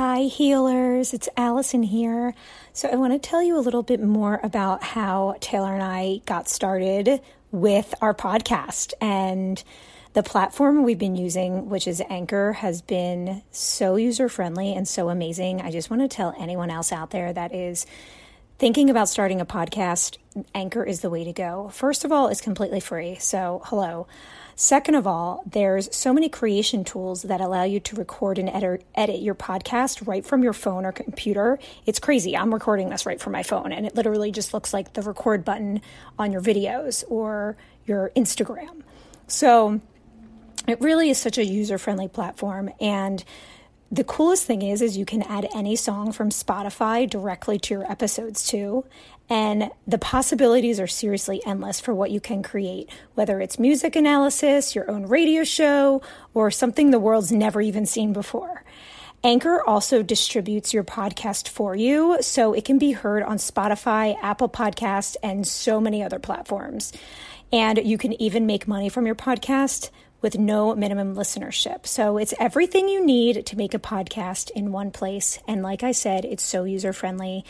Hi, healers. It's Alison here. So, I want to tell you a little bit more about how Taylor and I got started with our podcast. And the platform we've been using, which is Anchor, has been so user friendly and so amazing. I just want to tell anyone else out there that is thinking about starting a podcast, Anchor is the way to go. First of all, it's completely free. So, hello. Second of all, there's so many creation tools that allow you to record and edit, edit your podcast right from your phone or computer. It's crazy. I'm recording this right from my phone, and it literally just looks like the record button on your videos or your Instagram. So it really is such a user friendly platform. And the coolest thing is is you can add any song from Spotify directly to your episodes too. And the possibilities are seriously endless for what you can create, whether it's music analysis, your own radio show, or something the world's never even seen before. Anchor also distributes your podcast for you, so it can be heard on Spotify, Apple Podcast, and so many other platforms. And you can even make money from your podcast with no minimum listenership. So it's everything you need to make a podcast in one place. And like I said, it's so user friendly.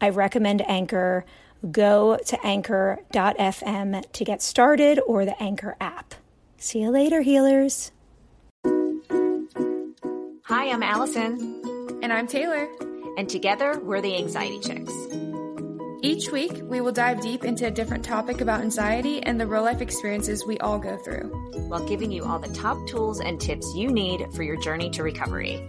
I recommend Anchor. Go to anchor.fm to get started or the Anchor app. See you later, healers. Hi, I'm Alison. And I'm Taylor. And together, we're the Anxiety Chicks. Each week, we will dive deep into a different topic about anxiety and the real life experiences we all go through, while giving you all the top tools and tips you need for your journey to recovery.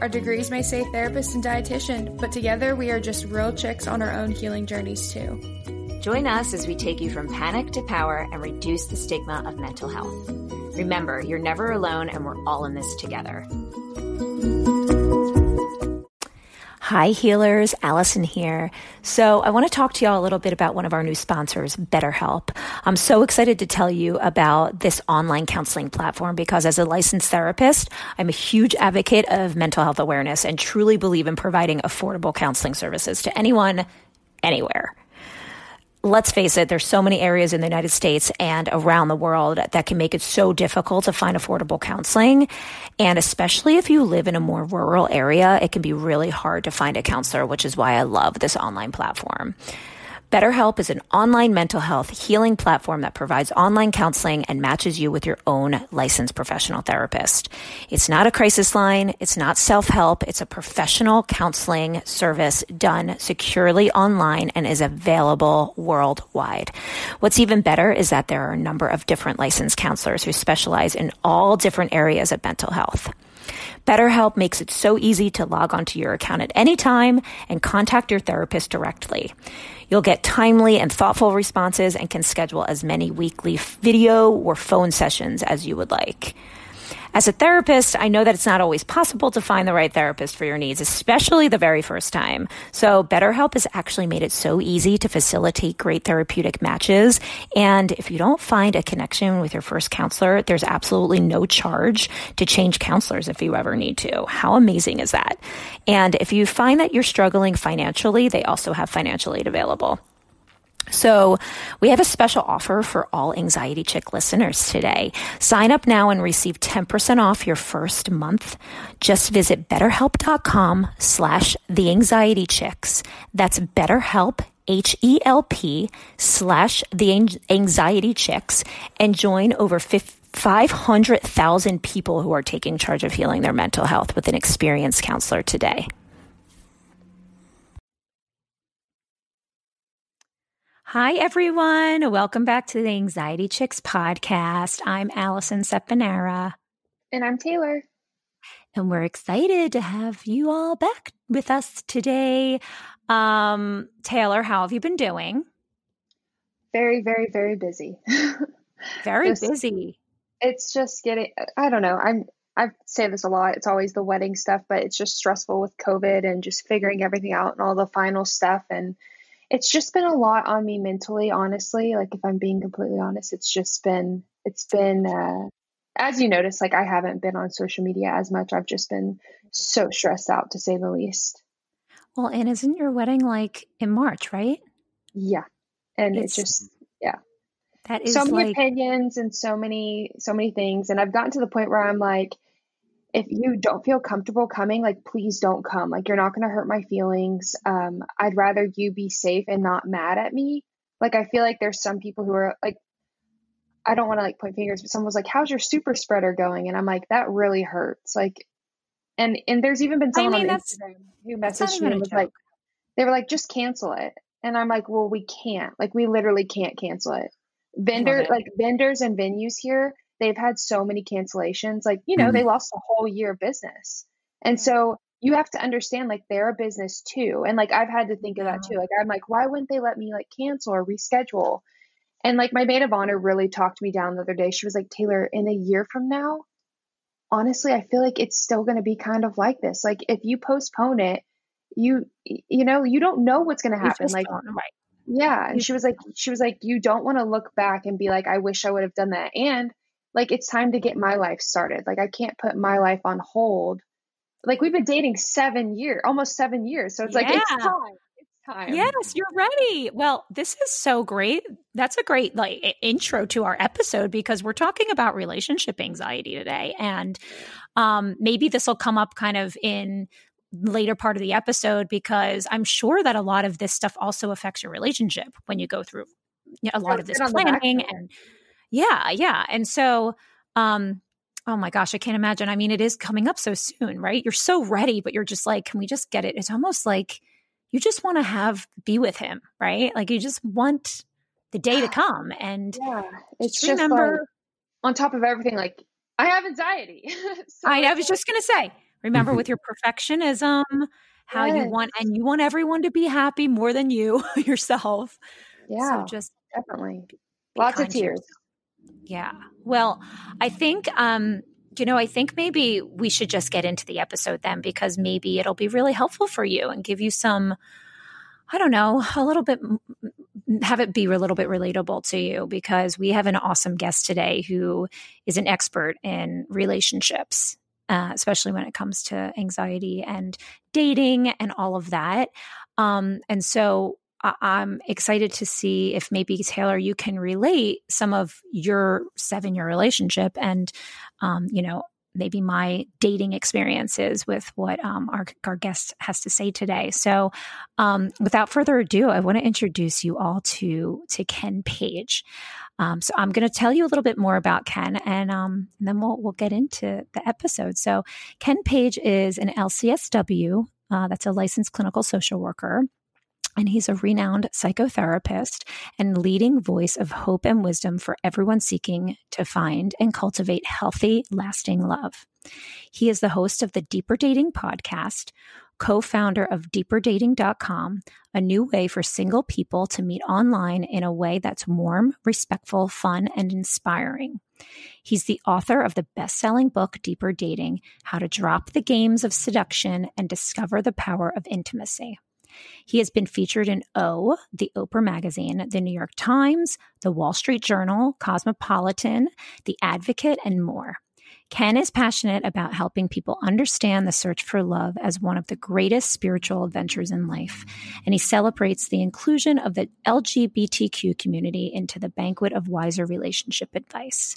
Our degrees may say therapist and dietitian, but together we are just real chicks on our own healing journeys too. Join us as we take you from panic to power and reduce the stigma of mental health. Remember, you're never alone and we're all in this together. Hi, healers. Alison here. So, I want to talk to y'all a little bit about one of our new sponsors, BetterHelp. I'm so excited to tell you about this online counseling platform because, as a licensed therapist, I'm a huge advocate of mental health awareness and truly believe in providing affordable counseling services to anyone, anywhere let's face it, there's so many areas in the United States and around the world that can make it so difficult to find affordable counseling. And especially if you live in a more rural area, it can be really hard to find a counselor, which is why I love this online platform. BetterHelp is an online mental health healing platform that provides online counseling and matches you with your own licensed professional therapist. It's not a crisis line. It's not self help. It's a professional counseling service done securely online and is available worldwide. What's even better is that there are a number of different licensed counselors who specialize in all different areas of mental health. BetterHelp makes it so easy to log onto your account at any time and contact your therapist directly. You'll get timely and thoughtful responses and can schedule as many weekly video or phone sessions as you would like. As a therapist, I know that it's not always possible to find the right therapist for your needs, especially the very first time. So BetterHelp has actually made it so easy to facilitate great therapeutic matches. And if you don't find a connection with your first counselor, there's absolutely no charge to change counselors if you ever need to. How amazing is that? And if you find that you're struggling financially, they also have financial aid available. So we have a special offer for all Anxiety Chick listeners today. Sign up now and receive 10% off your first month. Just visit betterhelp.com slash the anxiety chicks. That's betterhelp, H-E-L-P slash the anxiety chicks and join over 500,000 people who are taking charge of healing their mental health with an experienced counselor today. Hi, everyone. Welcome back to the Anxiety Chicks podcast. I'm Alison Seponara. And I'm Taylor. And we're excited to have you all back with us today. Um, Taylor, how have you been doing? Very, very, very busy. very just, busy. It's just getting, I don't know. I'm, I say this a lot. It's always the wedding stuff, but it's just stressful with COVID and just figuring everything out and all the final stuff. And it's just been a lot on me mentally, honestly. Like if I'm being completely honest, it's just been it's been uh, as you notice, like I haven't been on social media as much. I've just been so stressed out to say the least. Well, and isn't your wedding like in March, right? Yeah. And it's, it just yeah. That is so many like... opinions and so many so many things. And I've gotten to the point where I'm like, if you don't feel comfortable coming, like please don't come. Like you're not going to hurt my feelings. Um, I'd rather you be safe and not mad at me. Like I feel like there's some people who are like, I don't want to like point fingers, but someone was like, "How's your super spreader going?" And I'm like, "That really hurts." Like, and and there's even been someone I mean, on Instagram who messaged me and was like, they were like, "Just cancel it," and I'm like, "Well, we can't. Like, we literally can't cancel it." Vendor it. like vendors and venues here they've had so many cancellations. Like, you know, mm-hmm. they lost a whole year of business. And so you have to understand like they're a business too. And like I've had to think of that too. Like I'm like, why wouldn't they let me like cancel or reschedule? And like my maid of honor really talked me down the other day. She was like, Taylor, in a year from now, honestly, I feel like it's still going to be kind of like this. Like if you postpone it, you you know, you don't know what's going to happen. Like right. Yeah, and she was like she was like you don't want to look back and be like I wish I would have done that. And like it's time to get my life started. Like I can't put my life on hold. Like we've been dating seven years, almost seven years. So it's yeah. like it's time. It's time. Yes, you're ready. Well, this is so great. That's a great like intro to our episode because we're talking about relationship anxiety today. And um maybe this will come up kind of in later part of the episode because I'm sure that a lot of this stuff also affects your relationship when you go through a lot of this planning and yeah, yeah. And so, um, oh my gosh, I can't imagine. I mean, it is coming up so soon, right? You're so ready, but you're just like, can we just get it? It's almost like you just want to have be with him, right? Like you just want the day to come. And yeah, it's just remember like, on top of everything, like I have anxiety. so I, I was just gonna say, remember with your perfectionism, how yes. you want and you want everyone to be happy more than you yourself. Yeah. So just definitely lots of tears. Yeah. Well, I think, um, you know, I think maybe we should just get into the episode then because maybe it'll be really helpful for you and give you some, I don't know, a little bit, have it be a little bit relatable to you because we have an awesome guest today who is an expert in relationships. Uh, especially when it comes to anxiety and dating and all of that. Um, and so I'm excited to see if maybe Taylor, you can relate some of your seven year relationship and, um, you know, maybe my dating experiences with what um, our, our guest has to say today. So, um, without further ado, I want to introduce you all to to Ken Page. Um, so, I'm going to tell you a little bit more about Ken, and, um, and then we'll we'll get into the episode. So, Ken Page is an LCSW. Uh, that's a licensed clinical social worker and he's a renowned psychotherapist and leading voice of hope and wisdom for everyone seeking to find and cultivate healthy, lasting love. He is the host of the Deeper Dating podcast, co founder of deeperdating.com, a new way for single people to meet online in a way that's warm, respectful, fun, and inspiring. He's the author of the best selling book, Deeper Dating How to Drop the Games of Seduction and Discover the Power of Intimacy. He has been featured in O, the Oprah Magazine, the New York Times, the Wall Street Journal, Cosmopolitan, The Advocate, and more. Ken is passionate about helping people understand the search for love as one of the greatest spiritual adventures in life, and he celebrates the inclusion of the LGBTQ community into the banquet of wiser relationship advice.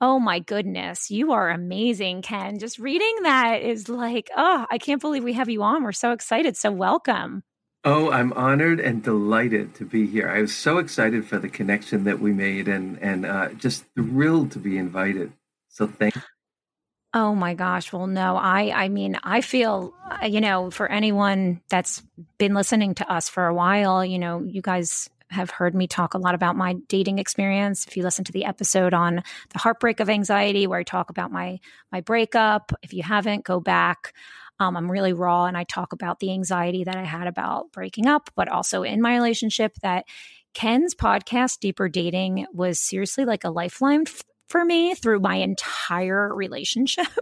Oh my goodness, you are amazing, Ken. Just reading that is like, oh, I can't believe we have you on. We're so excited. So, welcome. Oh, I'm honored and delighted to be here. I was so excited for the connection that we made and and uh, just thrilled to be invited. So, thank you. Oh my gosh. Well, no, I, I mean, I feel, uh, you know, for anyone that's been listening to us for a while, you know, you guys have heard me talk a lot about my dating experience. If you listen to the episode on the heartbreak of anxiety, where I talk about my my breakup, if you haven't, go back. Um, I'm really raw, and I talk about the anxiety that I had about breaking up, but also in my relationship. That Ken's podcast, Deeper Dating, was seriously like a lifeline f- for me through my entire relationship.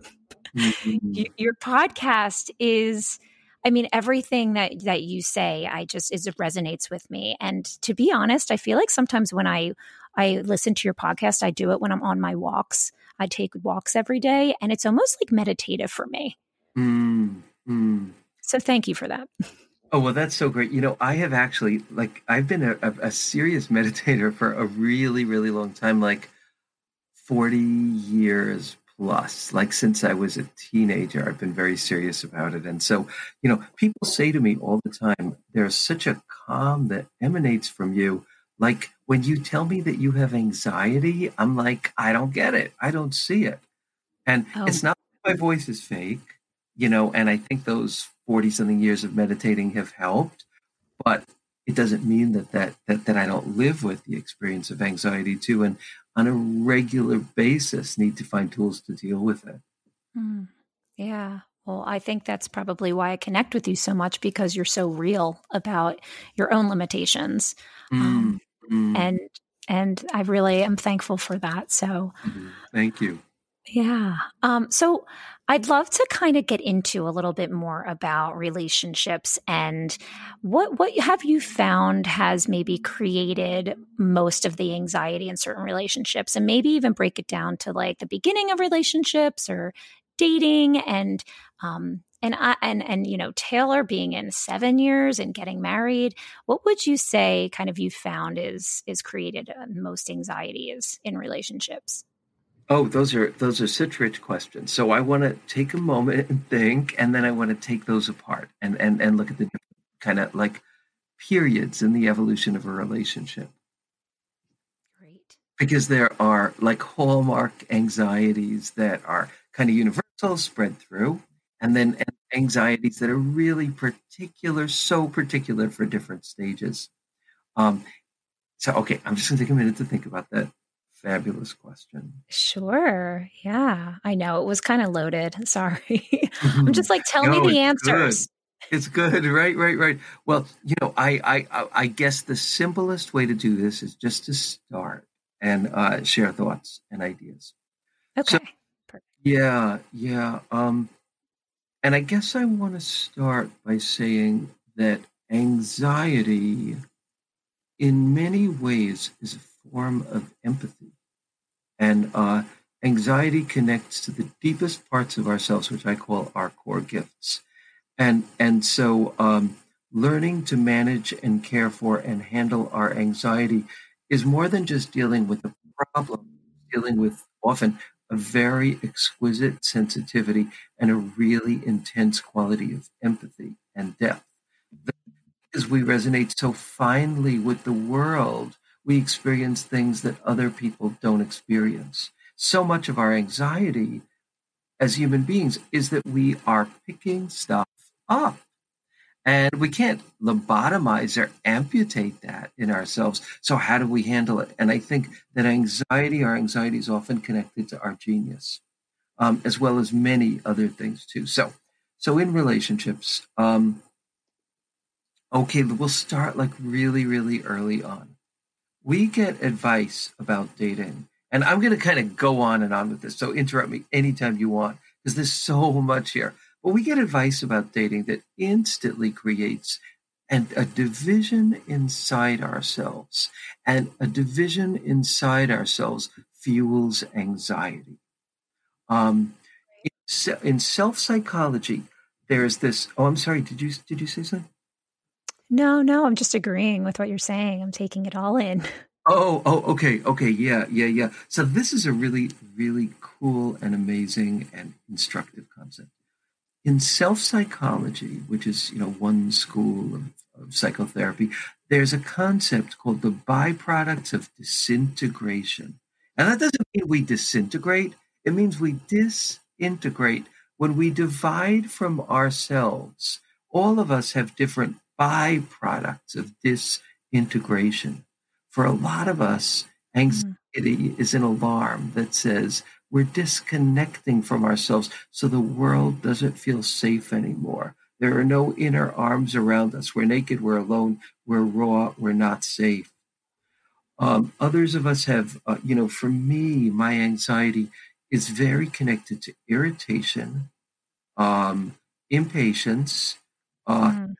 Mm-hmm. Your podcast is I mean, everything that that you say, I just is it resonates with me. And to be honest, I feel like sometimes when I I listen to your podcast, I do it when I'm on my walks. I take walks every day, and it's almost like meditative for me. Mm, mm. So thank you for that. Oh well, that's so great. You know, I have actually like I've been a, a, a serious meditator for a really, really long time, like forty years plus. Like since I was a teenager, I've been very serious about it. And so, you know, people say to me all the time, there's such a calm that emanates from you. Like when you tell me that you have anxiety, I'm like, I don't get it. I don't see it. And oh. it's not my voice is fake, you know, and I think those 40 something years of meditating have helped, but it doesn't mean that, that that that I don't live with the experience of anxiety too. And on a regular basis need to find tools to deal with it. Mm, yeah. Well, I think that's probably why I connect with you so much because you're so real about your own limitations. Mm, um, mm. And and I really am thankful for that. So mm-hmm. thank you. Yeah. Um, so I'd love to kind of get into a little bit more about relationships and what what have you found has maybe created most of the anxiety in certain relationships? And maybe even break it down to like the beginning of relationships or dating and um and I, and and you know Taylor being in 7 years and getting married. What would you say kind of you found is is created uh, most anxiety is in relationships Oh, those are those are such rich questions. So I want to take a moment and think, and then I want to take those apart and and and look at the kind of like periods in the evolution of a relationship. Great. Because there are like hallmark anxieties that are kind of universal, spread through, and then anxieties that are really particular, so particular for different stages. Um, so okay, I'm just gonna take a minute to think about that fabulous question. Sure. Yeah. I know it was kind of loaded. Sorry. I'm just like, tell no, me the answers. Good. It's good. Right, right, right. Well, you know, I, I, I guess the simplest way to do this is just to start and uh, share thoughts and ideas. Okay. So, yeah, yeah. Um, and I guess I want to start by saying that anxiety, in many ways, is a form of empathy. And uh, anxiety connects to the deepest parts of ourselves, which I call our core gifts. And, and so um, learning to manage and care for and handle our anxiety is more than just dealing with the problem, dealing with often a very exquisite sensitivity and a really intense quality of empathy and depth. Because we resonate so finely with the world we experience things that other people don't experience. So much of our anxiety as human beings is that we are picking stuff up. And we can't lobotomize or amputate that in ourselves. So, how do we handle it? And I think that anxiety, our anxiety is often connected to our genius, um, as well as many other things too. So, so in relationships, um, okay, we'll start like really, really early on we get advice about dating. And I'm going to kind of go on and on with this. So interrupt me anytime you want, because there's so much here. But we get advice about dating that instantly creates and a division inside ourselves. And a division inside ourselves fuels anxiety. Um, in, self psychology, there's this. Oh, I'm sorry. Did you did you say something? No, no, I'm just agreeing with what you're saying. I'm taking it all in. Oh, oh, okay, okay, yeah, yeah, yeah. So this is a really, really cool and amazing and instructive concept. In self psychology, which is you know one school of, of psychotherapy, there's a concept called the byproducts of disintegration, and that doesn't mean we disintegrate. It means we disintegrate when we divide from ourselves. All of us have different byproducts of disintegration. For a lot of us, anxiety mm. is an alarm that says we're disconnecting from ourselves so the world doesn't feel safe anymore. There are no inner arms around us. We're naked, we're alone, we're raw, we're not safe. Um, others of us have, uh, you know, for me, my anxiety is very connected to irritation, um, impatience, uh, mm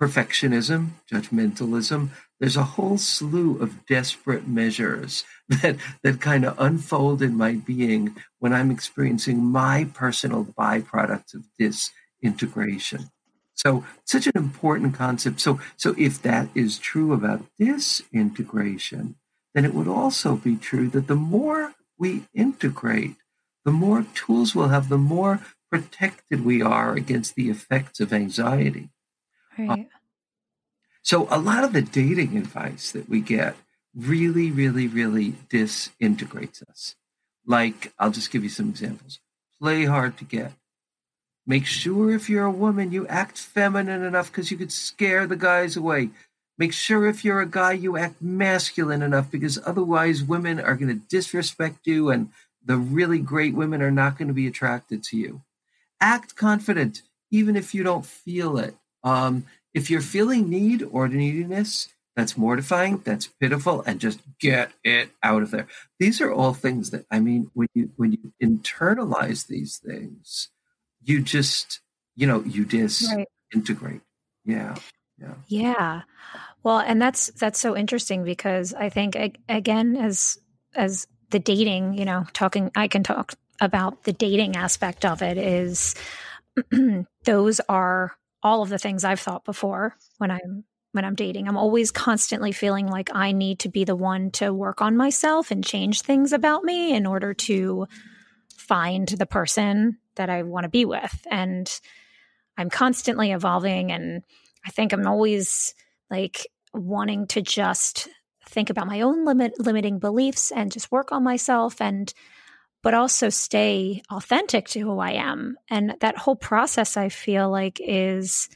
perfectionism, judgmentalism. There's a whole slew of desperate measures that, that kind of unfold in my being when I'm experiencing my personal byproducts of disintegration. So such an important concept. So, so if that is true about disintegration, then it would also be true that the more we integrate, the more tools we'll have, the more protected we are against the effects of anxiety. Right. Uh, so, a lot of the dating advice that we get really, really, really disintegrates us. Like, I'll just give you some examples play hard to get. Make sure if you're a woman, you act feminine enough because you could scare the guys away. Make sure if you're a guy, you act masculine enough because otherwise women are going to disrespect you and the really great women are not going to be attracted to you. Act confident, even if you don't feel it. Um, if you're feeling need or neediness, that's mortifying, that's pitiful, and just get it out of there. These are all things that I mean, when you when you internalize these things, you just you know you disintegrate. Right. Yeah, yeah, yeah. Well, and that's that's so interesting because I think again, as as the dating, you know, talking, I can talk about the dating aspect of it is those are all of the things I've thought before when I'm when I'm dating. I'm always constantly feeling like I need to be the one to work on myself and change things about me in order to find the person that I want to be with. And I'm constantly evolving and I think I'm always like wanting to just think about my own limit limiting beliefs and just work on myself and but also stay authentic to who I am. And that whole process I feel like is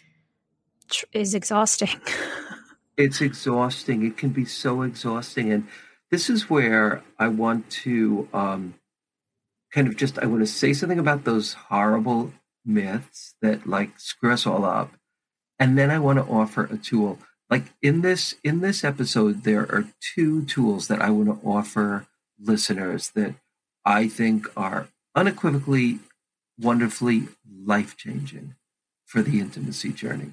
is exhausting. it's exhausting. It can be so exhausting and this is where I want to um, kind of just I want to say something about those horrible myths that like screw us all up. And then I want to offer a tool like in this in this episode there are two tools that i want to offer listeners that i think are unequivocally wonderfully life changing for the intimacy journey.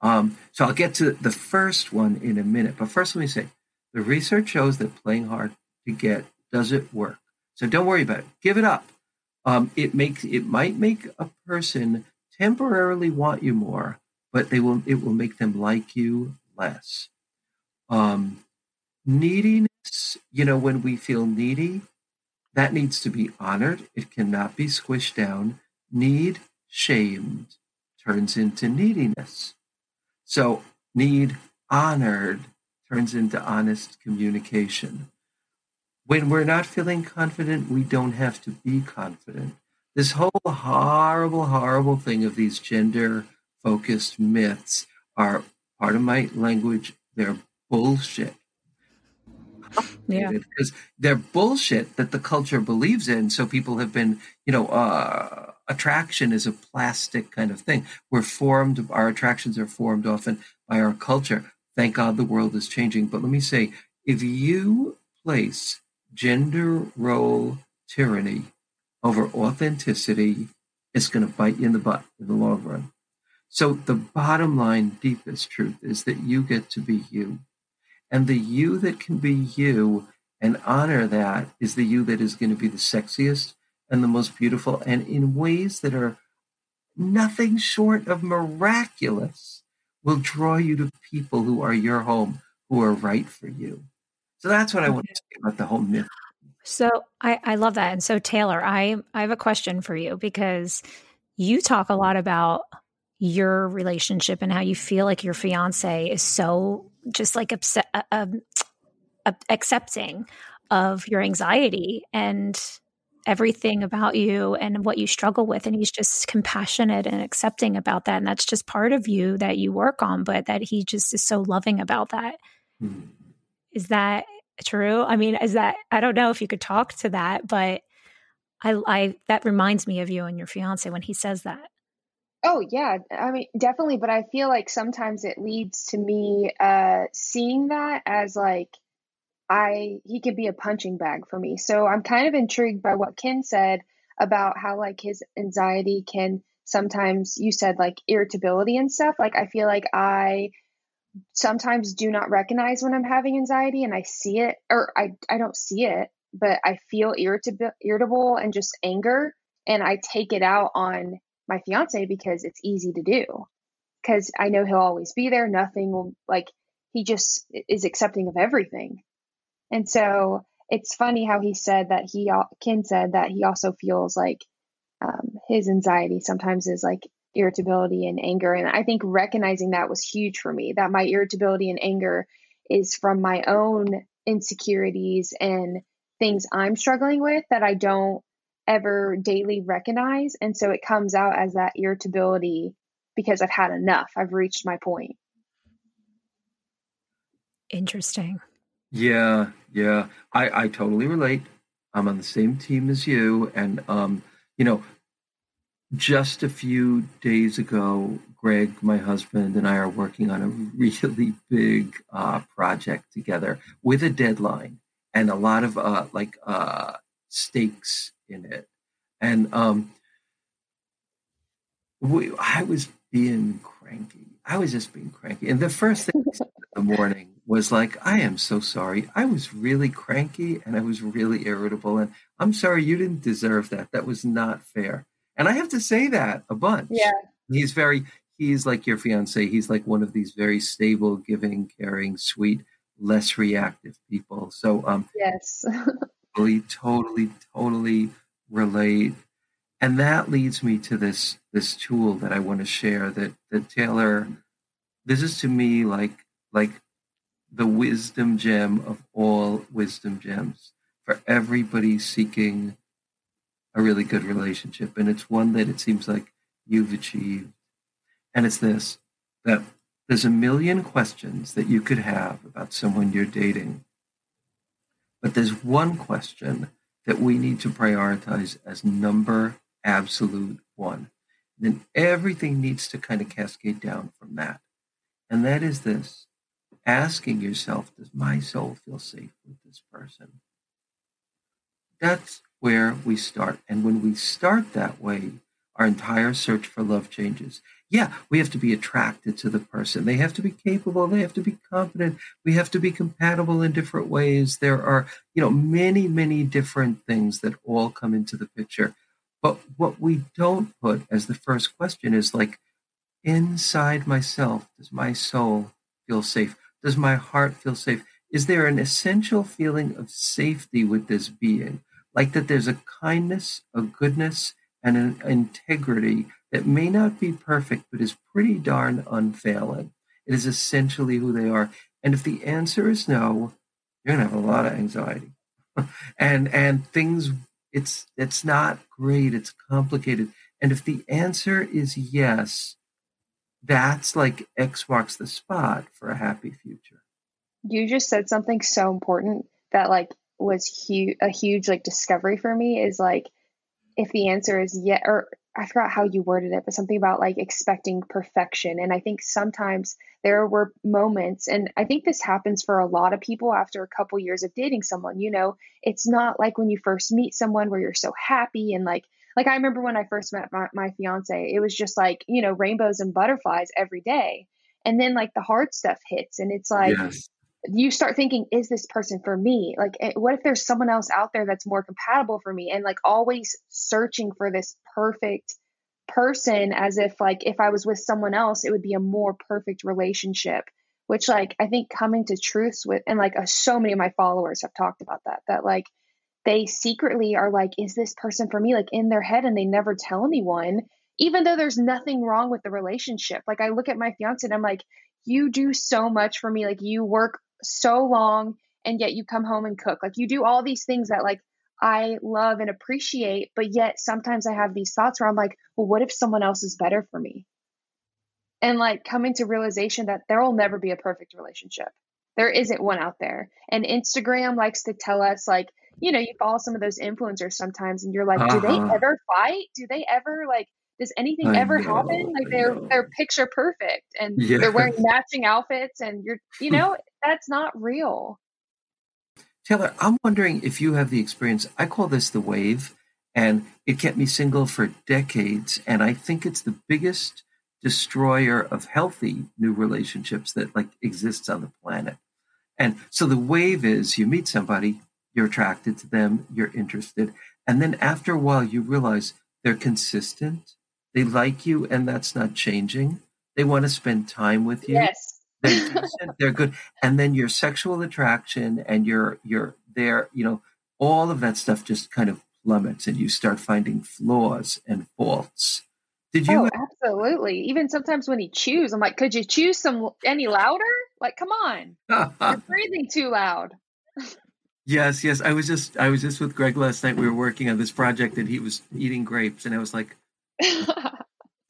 Um, so i'll get to the first one in a minute but first let me say the research shows that playing hard to get doesn't work. So don't worry about it. Give it up. Um, it makes it might make a person temporarily want you more but they will it will make them like you less. Um, neediness, you know, when we feel needy, that needs to be honored. It cannot be squished down. Need shamed turns into neediness. So, need honored turns into honest communication. When we're not feeling confident, we don't have to be confident. This whole horrible, horrible thing of these gender focused myths are part of my language, they're bullshit. Yeah. Because they're bullshit that the culture believes in. So people have been, you know, uh, attraction is a plastic kind of thing. We're formed, our attractions are formed often by our culture. Thank God the world is changing. But let me say, if you place gender role tyranny over authenticity, it's going to bite you in the butt in the long run. So the bottom line, deepest truth is that you get to be you. And the you that can be you and honor that is the you that is going to be the sexiest and the most beautiful and in ways that are nothing short of miraculous will draw you to people who are your home, who are right for you. So that's what I want to say about the whole myth. So I, I love that. And so Taylor, I I have a question for you because you talk a lot about your relationship and how you feel like your fiance is so just like uh, um, accepting of your anxiety and everything about you and what you struggle with and he's just compassionate and accepting about that and that's just part of you that you work on but that he just is so loving about that. Mm-hmm. Is that true i mean is that i don't know if you could talk to that but i i that reminds me of you and your fiance when he says that Oh yeah, I mean definitely, but I feel like sometimes it leads to me uh seeing that as like I he could be a punching bag for me. So I'm kind of intrigued by what Ken said about how like his anxiety can sometimes you said like irritability and stuff. Like I feel like I sometimes do not recognize when I'm having anxiety and I see it or I I don't see it, but I feel irritable irritable and just anger and I take it out on my fiance because it's easy to do because I know he'll always be there. Nothing will like he just is accepting of everything. And so it's funny how he said that he Ken said that he also feels like um, his anxiety sometimes is like irritability and anger. And I think recognizing that was huge for me. That my irritability and anger is from my own insecurities and things I'm struggling with that I don't ever daily recognize. And so it comes out as that irritability because I've had enough. I've reached my point. Interesting. Yeah, yeah. I, I totally relate. I'm on the same team as you. And, um, you know, just a few days ago, Greg, my husband, and I are working on a really big uh, project together with a deadline and a lot of uh, like uh, stakes in it. And um, we, I was being cranky. I was just being cranky. And the first thing in the morning was like, I am so sorry. I was really cranky and I was really irritable. And I'm sorry you didn't deserve that. That was not fair. And I have to say that a bunch. Yeah. He's very, he's like your fiance. He's like one of these very stable, giving, caring, sweet, less reactive people. So, um, yes. totally, totally, totally relate. And that leads me to this, this tool that I want to share that, that Taylor, this is to me like, like the wisdom gem of all wisdom gems for everybody seeking a really good relationship. And it's one that it seems like you've achieved. And it's this that there's a million questions that you could have about someone you're dating. But there's one question that we need to prioritize as number absolute one. And then everything needs to kind of cascade down from that. And that is this asking yourself, does my soul feel safe with this person? That's where we start. And when we start that way, our entire search for love changes. Yeah, we have to be attracted to the person. They have to be capable. They have to be confident. We have to be compatible in different ways. There are, you know, many, many different things that all come into the picture. But what we don't put as the first question is like, inside myself, does my soul feel safe? Does my heart feel safe? Is there an essential feeling of safety with this being? Like that there's a kindness, a goodness, and an integrity that may not be perfect, but is pretty darn unfailing. It is essentially who they are. And if the answer is no, you're gonna have a lot of anxiety. and and things it's it's not great, it's complicated. And if the answer is yes, that's like X marks the spot for a happy future. You just said something so important that like was huge a huge like discovery for me is like if the answer is yeah or I forgot how you worded it, but something about like expecting perfection. And I think sometimes there were moments, and I think this happens for a lot of people after a couple years of dating someone. You know, it's not like when you first meet someone where you're so happy and like, like I remember when I first met my, my fiance, it was just like, you know, rainbows and butterflies every day. And then like the hard stuff hits, and it's like, yes you start thinking is this person for me? Like eh, what if there's someone else out there that's more compatible for me and like always searching for this perfect person as if like if i was with someone else it would be a more perfect relationship which like i think coming to truths with and like uh, so many of my followers have talked about that that like they secretly are like is this person for me? Like in their head and they never tell anyone even though there's nothing wrong with the relationship. Like i look at my fiance and i'm like you do so much for me. Like you work so long and yet you come home and cook. Like you do all these things that like I love and appreciate, but yet sometimes I have these thoughts where I'm like, well, what if someone else is better for me? And like coming to realization that there will never be a perfect relationship. There isn't one out there. And Instagram likes to tell us like, you know, you follow some of those influencers sometimes and you're like, uh-huh. do they uh-huh. ever fight? Do they ever like does anything I ever know, happen? Like they're they're picture perfect and yes. they're wearing matching outfits and you're you know, that's not real. Taylor, I'm wondering if you have the experience. I call this the wave, and it kept me single for decades. And I think it's the biggest destroyer of healthy new relationships that like exists on the planet. And so the wave is you meet somebody, you're attracted to them, you're interested, and then after a while you realize they're consistent, they like you, and that's not changing. They want to spend time with you. Yes. They're decent, they're good. And then your sexual attraction and your your there, you know, all of that stuff just kind of plummets and you start finding flaws and faults. Did you? Oh, absolutely. Even sometimes when he chews, I'm like, could you chew some any louder? Like, come on, you're breathing too loud. yes, yes. I was just I was just with Greg last night. We were working on this project, and he was eating grapes, and I was like,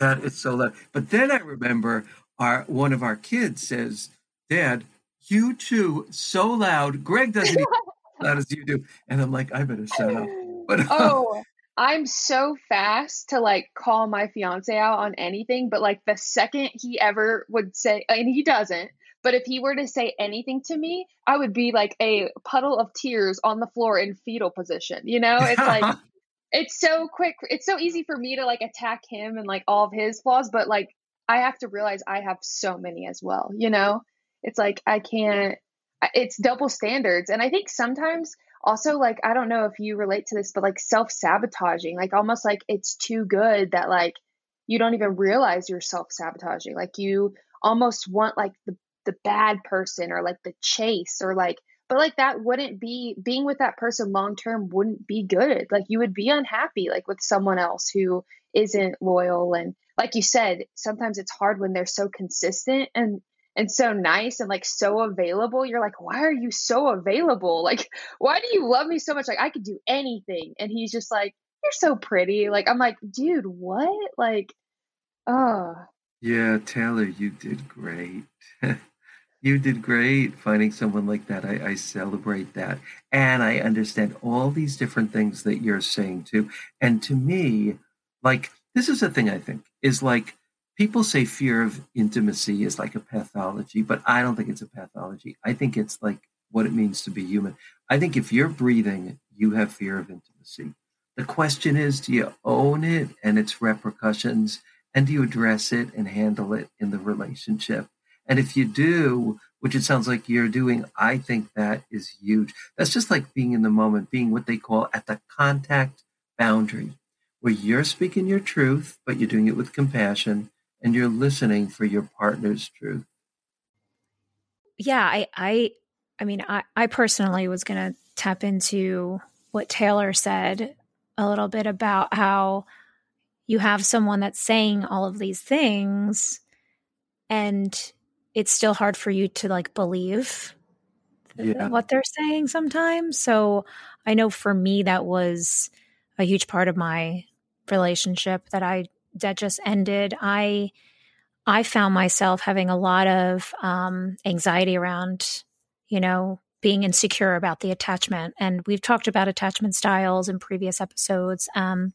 that is so loud. But then I remember our one of our kids says, "Dad, you too, so loud. Greg doesn't eat as loud as you do," and I'm like, I better shut up. But um, oh, I'm so fast to like call my fiance out on anything, but like the second he ever would say, and he doesn't, but if he were to say anything to me, I would be like a puddle of tears on the floor in fetal position. You know, it's like, it's so quick. It's so easy for me to like attack him and like all of his flaws, but like I have to realize I have so many as well. You know, it's like I can't, it's double standards. And I think sometimes also like i don't know if you relate to this but like self-sabotaging like almost like it's too good that like you don't even realize you're self-sabotaging like you almost want like the the bad person or like the chase or like but like that wouldn't be being with that person long term wouldn't be good like you would be unhappy like with someone else who isn't loyal and like you said sometimes it's hard when they're so consistent and and so nice and like so available. You're like, why are you so available? Like, why do you love me so much? Like, I could do anything. And he's just like, you're so pretty. Like, I'm like, dude, what? Like, oh. Yeah, Taylor, you did great. you did great finding someone like that. I, I celebrate that. And I understand all these different things that you're saying too. And to me, like, this is a thing I think is like, people say fear of intimacy is like a pathology, but I don't think it's a pathology. I think it's like what it means to be human. I think if you're breathing, you have fear of intimacy. The question is do you own it and its repercussions? And do you address it and handle it in the relationship? And if you do, which it sounds like you're doing, I think that is huge. That's just like being in the moment, being what they call at the contact boundary, where you're speaking your truth, but you're doing it with compassion and you're listening for your partner's truth. Yeah, I I I mean I, I personally was gonna tap into what Taylor said a little bit about how you have someone that's saying all of these things and it's still hard for you to like believe yeah. what they're saying sometimes. So I know for me that was a huge part of my relationship that I that just ended, I I found myself having a lot of um, anxiety around, you know, being insecure about the attachment. And we've talked about attachment styles in previous episodes. Um,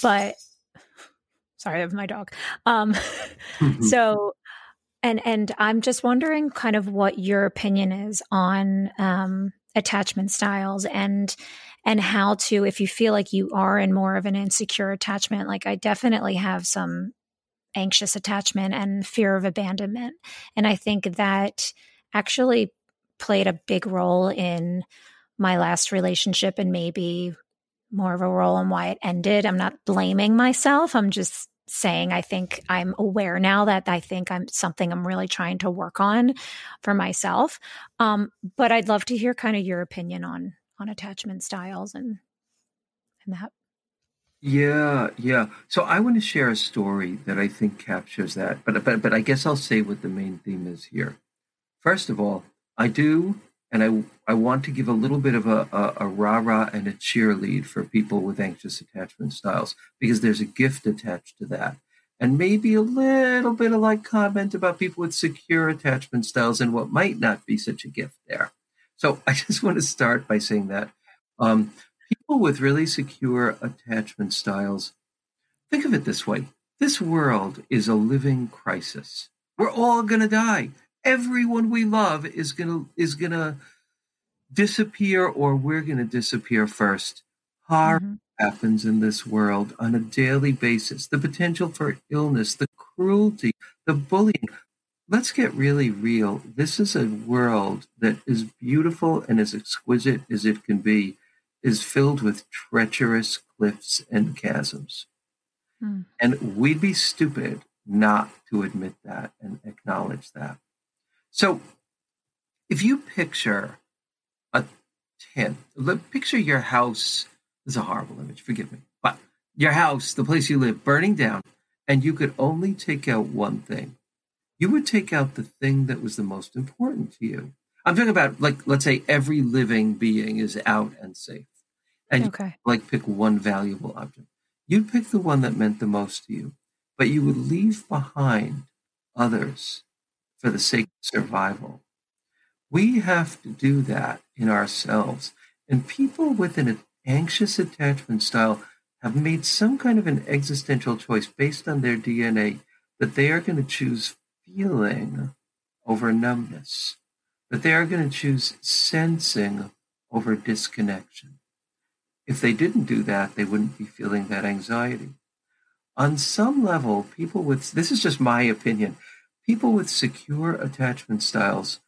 but sorry, of my dog. Um, so, and and I'm just wondering, kind of, what your opinion is on um, attachment styles and and how to if you feel like you are in more of an insecure attachment like i definitely have some anxious attachment and fear of abandonment. And i think that actually played a big role in my last relationship and maybe more of a role in why it ended. I'm not blaming myself. I'm just saying i think i'm aware now that i think i'm something i'm really trying to work on for myself. Um, but i'd love to hear kind of your opinion on on attachment styles and and that. Yeah, yeah. So I want to share a story that I think captures that, but but but I guess I'll say what the main theme is here. First of all, I do, and I I want to give a little bit of a a, a rah rah and a cheerlead for people with anxious attachment styles because there's a gift attached to that, and maybe a little bit of like comment about people with secure attachment styles and what might not be such a gift there. So I just want to start by saying that um, people with really secure attachment styles, think of it this way this world is a living crisis. We're all going to die. Everyone we love is going to is going to disappear or we're going to disappear first. Harm mm-hmm. happens in this world on a daily basis. The potential for illness, the cruelty, the bullying, let's get really real. This is a world that is beautiful and as exquisite as it can be, is filled with treacherous cliffs and chasms. Hmm. And we'd be stupid not to admit that and acknowledge that. So if you picture a tenth. Picture your house. This is a horrible image. Forgive me, but your house, the place you live, burning down, and you could only take out one thing. You would take out the thing that was the most important to you. I'm talking about like let's say every living being is out and safe, and okay. you, like pick one valuable object. You'd pick the one that meant the most to you, but you would leave behind others for the sake of survival. We have to do that in ourselves. And people with an anxious attachment style have made some kind of an existential choice based on their DNA that they are going to choose feeling over numbness, but they are going to choose sensing over disconnection. If they didn't do that, they wouldn't be feeling that anxiety. On some level, people with, this is just my opinion, people with secure attachment styles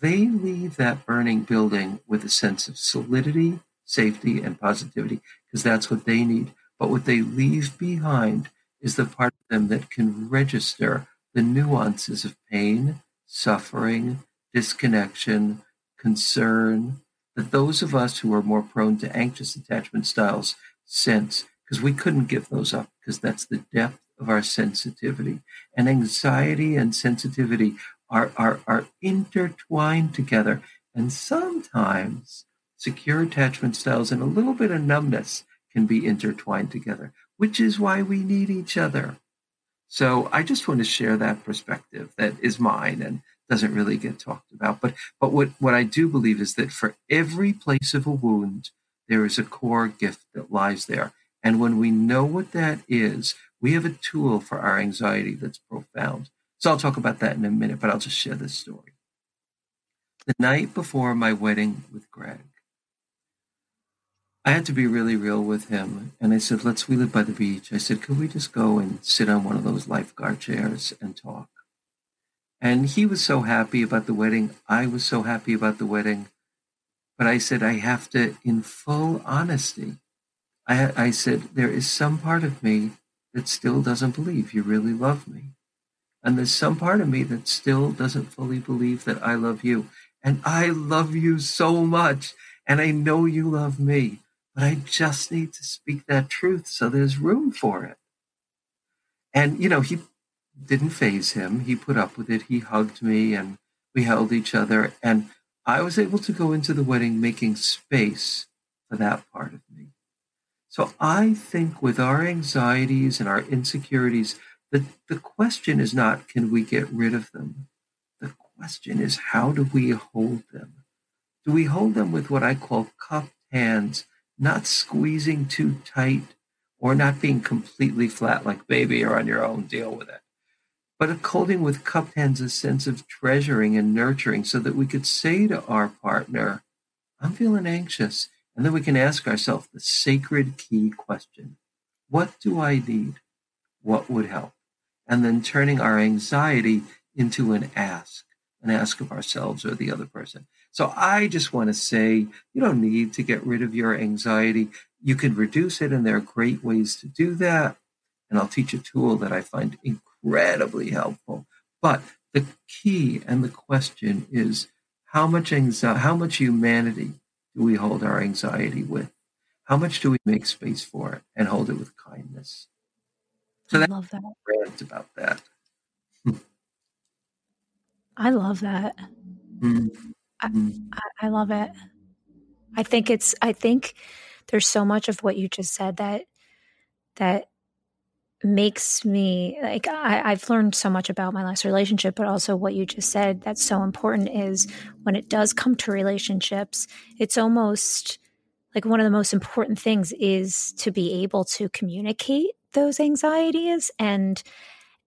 they leave that burning building with a sense of solidity, safety, and positivity because that's what they need. But what they leave behind is the part of them that can register the nuances of pain, suffering, disconnection, concern, that those of us who are more prone to anxious attachment styles sense, because we couldn't give those up, because that's the depth of our sensitivity. And anxiety and sensitivity are, are, are intertwined together. And sometimes secure attachment styles and a little bit of numbness can be intertwined together, which is why we need each other. So I just want to share that perspective that is mine and doesn't really get talked about. But but what, what I do believe is that for every place of a wound, there is a core gift that lies there. And when we know what that is, we have a tool for our anxiety that's profound. So I'll talk about that in a minute, but I'll just share this story. The night before my wedding with Greg, I had to be really real with him. And I said, let's, we live by the beach. I said, could we just go and sit on one of those lifeguard chairs and talk? And he was so happy about the wedding. I was so happy about the wedding. But I said, I have to, in full honesty, I, I said, there is some part of me that still doesn't believe you really love me. And there's some part of me that still doesn't fully believe that I love you. And I love you so much. And I know you love me. But I just need to speak that truth so there's room for it. And, you know, he didn't faze him. He put up with it. He hugged me and we held each other. And I was able to go into the wedding making space for that part of me. So I think with our anxieties and our insecurities, the, the question is not, can we get rid of them? The question is, how do we hold them? Do we hold them with what I call cupped hands, not squeezing too tight or not being completely flat like baby or on your own, deal with it? But a holding with cupped hands a sense of treasuring and nurturing so that we could say to our partner, I'm feeling anxious. And then we can ask ourselves the sacred key question What do I need? What would help? and then turning our anxiety into an ask, an ask of ourselves or the other person. So I just want to say you don't need to get rid of your anxiety. You can reduce it, and there are great ways to do that. And I'll teach a tool that I find incredibly helpful. But the key and the question is how much anxiety, how much humanity do we hold our anxiety with? How much do we make space for it and hold it with kindness? So I love that. Rant about that. I love that. Mm-hmm. Mm. I, I love it. I think it's. I think there's so much of what you just said that that makes me like I, I've learned so much about my last relationship, but also what you just said that's so important is when it does come to relationships, it's almost like one of the most important things is to be able to communicate those anxieties and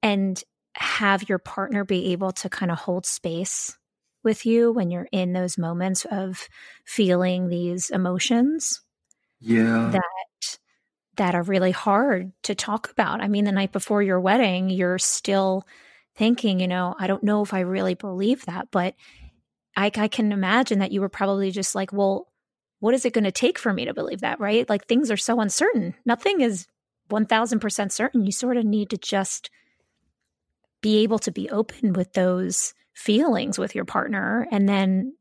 and have your partner be able to kind of hold space with you when you're in those moments of feeling these emotions yeah. that that are really hard to talk about. I mean the night before your wedding you're still thinking you know i don't know if i really believe that but i, I can imagine that you were probably just like well what is it going to take for me to believe that? Right? Like things are so uncertain. Nothing is 1000% certain, you sort of need to just be able to be open with those feelings with your partner and then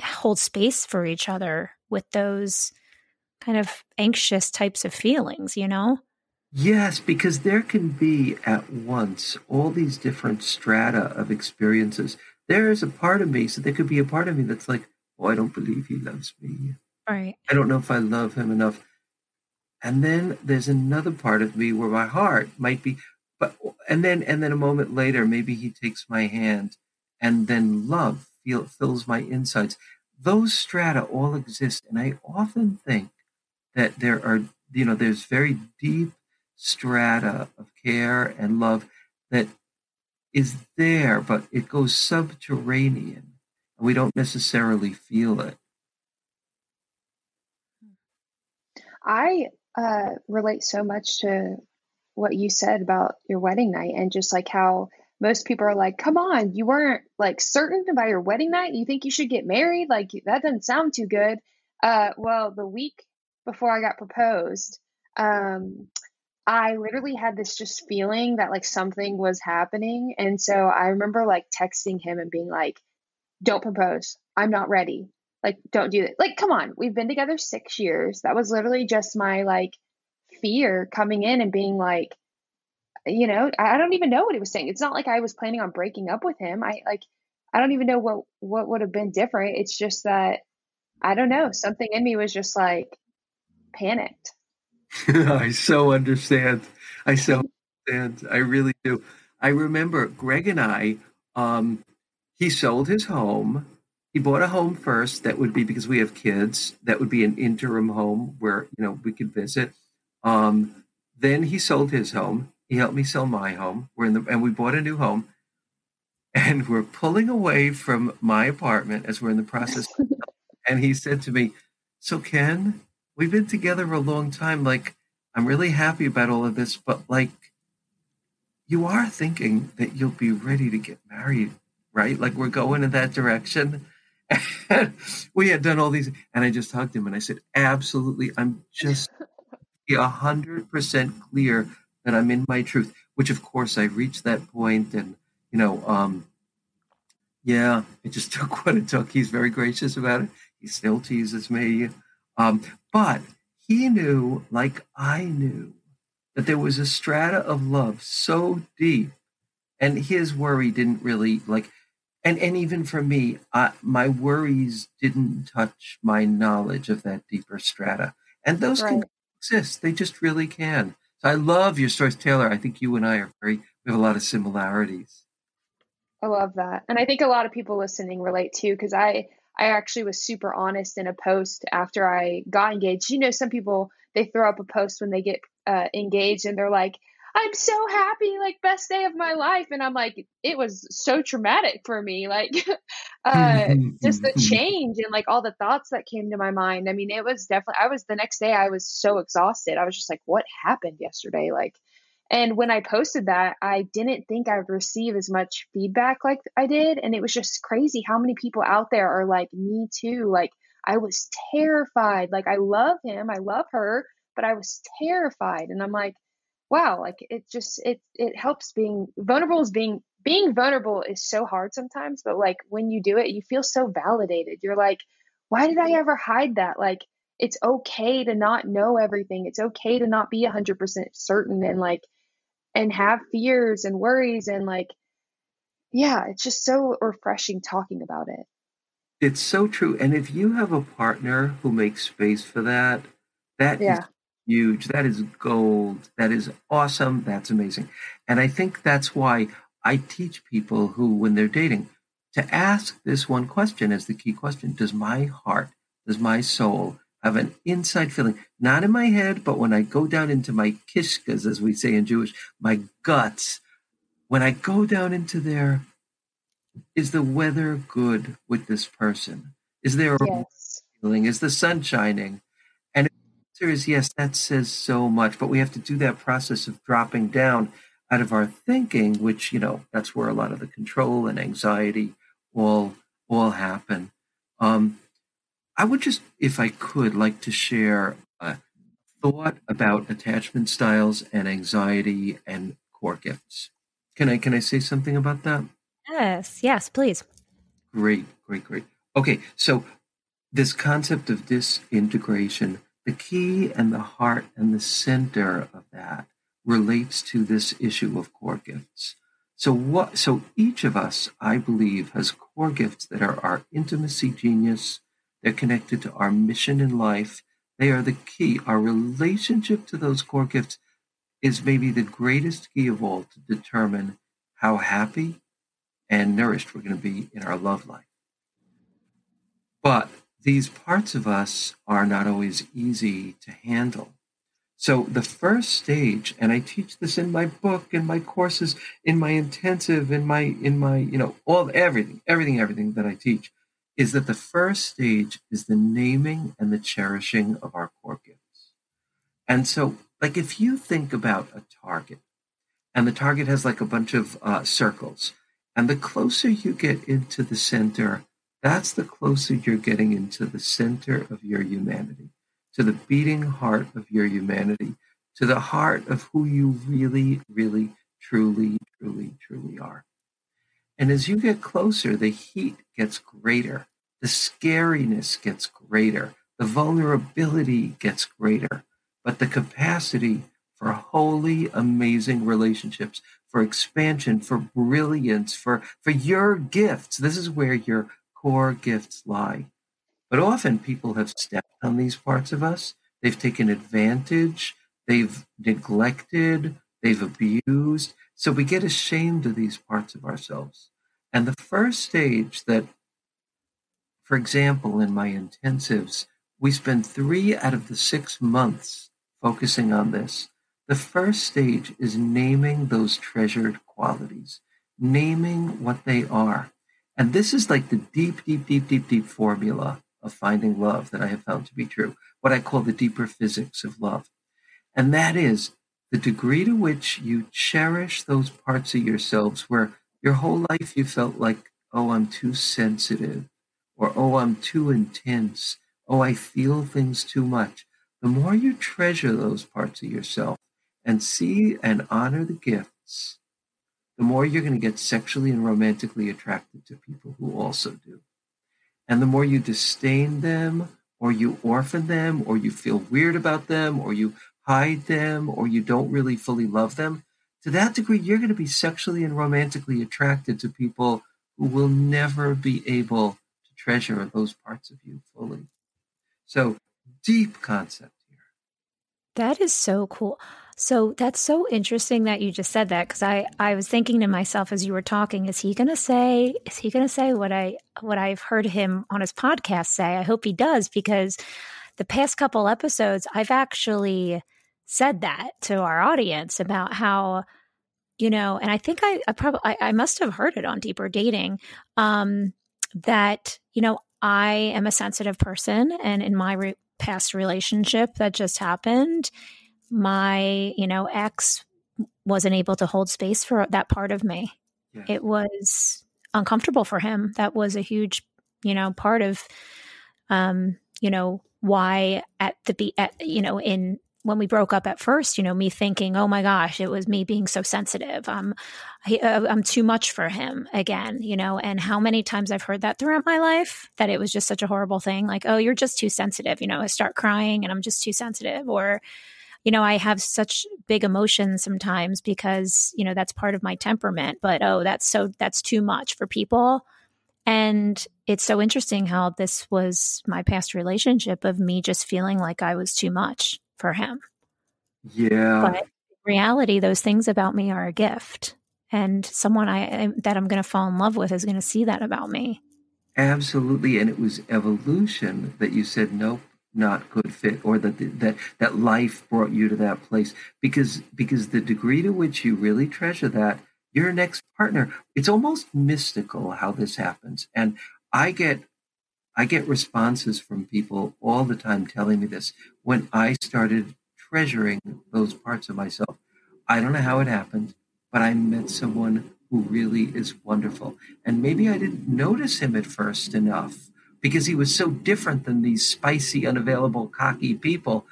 hold space for each other with those kind of anxious types of feelings, you know? Yes, because there can be at once all these different strata of experiences. There is a part of me, so there could be a part of me that's like, oh, I don't believe he loves me. Right. I don't know if I love him enough. And then there's another part of me where my heart might be, but and then and then a moment later, maybe he takes my hand, and then love feel, fills my insides. Those strata all exist, and I often think that there are, you know, there's very deep strata of care and love that is there, but it goes subterranean, and we don't necessarily feel it. I uh, relate so much to what you said about your wedding night and just like how most people are like, come on, you weren't like certain about your wedding night. You think you should get married? Like, that doesn't sound too good. Uh, well, the week before I got proposed, um, I literally had this just feeling that like something was happening. And so I remember like texting him and being like, don't propose. I'm not ready. Like, don't do it. Like, come on. We've been together six years. That was literally just my like fear coming in and being like, you know, I don't even know what he was saying. It's not like I was planning on breaking up with him. I like, I don't even know what what would have been different. It's just that I don't know. Something in me was just like panicked. I so understand. I so understand. I really do. I remember Greg and I. Um, he sold his home. He bought a home first. That would be because we have kids. That would be an interim home where you know we could visit. Um, then he sold his home. He helped me sell my home. We're in the and we bought a new home. And we're pulling away from my apartment as we're in the process. and he said to me, "So Ken, we've been together a long time. Like I'm really happy about all of this, but like you are thinking that you'll be ready to get married, right? Like we're going in that direction." And we had done all these, and I just hugged him and I said, "Absolutely, I'm just a 100% clear that I'm in my truth, which of course I've reached that point and, you know, um, yeah, it just took what it took. He's very gracious about it. He still teases me. Um, but he knew, like I knew, that there was a strata of love so deep, and his worry didn't really like, and and even for me, I, my worries didn't touch my knowledge of that deeper strata, and those right. can exist. They just really can. I love your stories, Taylor. I think you and I are very, we have a lot of similarities. I love that. And I think a lot of people listening relate too, because I, I actually was super honest in a post after I got engaged. You know, some people, they throw up a post when they get uh, engaged and they're like, I'm so happy, like best day of my life. And I'm like, it was so traumatic for me. Like uh just the change and like all the thoughts that came to my mind. I mean, it was definitely I was the next day I was so exhausted. I was just like, what happened yesterday? Like and when I posted that, I didn't think I would receive as much feedback like I did. And it was just crazy how many people out there are like, me too. Like, I was terrified. Like, I love him, I love her, but I was terrified. And I'm like, wow like it just it it helps being vulnerable is being being vulnerable is so hard sometimes but like when you do it you feel so validated. You're like why did i ever hide that? Like it's okay to not know everything. It's okay to not be 100% certain and like and have fears and worries and like yeah it's just so refreshing talking about it. It's so true and if you have a partner who makes space for that that yeah. is huge. That is gold. That is awesome. That's amazing. And I think that's why I teach people who, when they're dating, to ask this one question as the key question Does my heart, does my soul have an inside feeling, not in my head, but when I go down into my kishkas, as we say in Jewish, my guts, when I go down into there, is the weather good with this person? Is there a yes. feeling? Is the sun shining? Answer is yes, that says so much, but we have to do that process of dropping down out of our thinking, which, you know, that's where a lot of the control and anxiety all all happen. Um, I would just, if I could, like to share a thought about attachment styles and anxiety and core gifts. Can I can I say something about that? Yes, yes, please. Great, great, great. Okay, so this concept of disintegration, the key and the heart and the center of that relates to this issue of core gifts. So what so each of us, I believe, has core gifts that are our intimacy genius. They're connected to our mission in life. They are the key. Our relationship to those core gifts is maybe the greatest key of all to determine how happy and nourished we're going to be in our love life. But these parts of us are not always easy to handle. So the first stage, and I teach this in my book, in my courses, in my intensive, in my in my you know all everything, everything, everything that I teach, is that the first stage is the naming and the cherishing of our core gifts. And so, like if you think about a target, and the target has like a bunch of uh, circles, and the closer you get into the center, that's the closer you're getting into the center of your humanity to the beating heart of your humanity, to the heart of who you really, really, truly, truly, truly are. And as you get closer, the heat gets greater, the scariness gets greater, the vulnerability gets greater, but the capacity for holy, amazing relationships, for expansion, for brilliance, for, for your gifts. This is where your core gifts lie. But often people have stepped on these parts of us. They've taken advantage, they've neglected, they've abused. So we get ashamed of these parts of ourselves. And the first stage that, for example, in my intensives, we spend three out of the six months focusing on this. The first stage is naming those treasured qualities, naming what they are. And this is like the deep, deep, deep, deep, deep formula of finding love that I have found to be true, what I call the deeper physics of love. And that is the degree to which you cherish those parts of yourselves where your whole life you felt like, oh, I'm too sensitive, or oh, I'm too intense, oh, I feel things too much. The more you treasure those parts of yourself and see and honor the gifts, the more you're going to get sexually and romantically attracted to people who also do. And the more you disdain them, or you orphan them, or you feel weird about them, or you hide them, or you don't really fully love them, to that degree, you're going to be sexually and romantically attracted to people who will never be able to treasure those parts of you fully. So, deep concept here. That is so cool. So that's so interesting that you just said that because I I was thinking to myself as you were talking, is he to say is he to say what I what I've heard him on his podcast say? I hope he does because the past couple episodes I've actually said that to our audience about how you know, and I think I, I probably I, I, must have heard it on Deeper Dating um, that you know I am a sensitive person, and in my re- past relationship that just happened, my, you know, ex wasn't able to hold space for that part of me. Yeah. It was uncomfortable for him. That was a huge, you know, part of, um, you know, why at the be at, you know, in when we broke up at first, you know, me thinking, oh my gosh, it was me being so sensitive. Um, I, uh, I'm too much for him again, you know, and how many times I've heard that throughout my life that it was just such a horrible thing. Like, oh, you're just too sensitive. You know, I start crying and I'm just too sensitive or, you know, I have such big emotions sometimes because, you know, that's part of my temperament, but oh, that's so, that's too much for people. And it's so interesting how this was my past relationship of me just feeling like I was too much for him. Yeah. But in reality, those things about me are a gift. And someone I that I'm going to fall in love with is going to see that about me. Absolutely. And it was evolution that you said, nope, not good fit or that that that life brought you to that place. Because because the degree to which you really treasure that your next partner it's almost mystical how this happens. And i get i get responses from people all the time telling me this. When i started treasuring those parts of myself i don't know how it happened but i met someone who really is wonderful. And maybe i didn't notice him at first enough because he was so different than these spicy, unavailable, cocky people.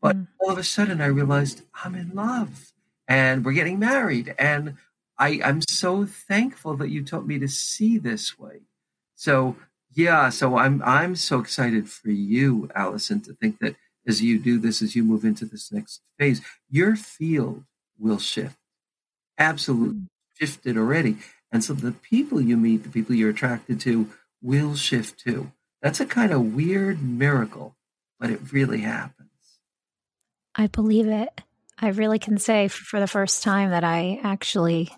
But mm. all of a sudden, I realized I'm in love and we're getting married. And I, I'm so thankful that you taught me to see this way. So, Yeah, so I'm I'm so excited for you, Alison, to think that as you do this, as you move into this next phase, your field will shift. Absolutely mm. shifted already. And so the people you meet, the people you're attracted to, will shift too. That's a kind of weird miracle, but it really happens. I believe it. I really can say for the first time that I actually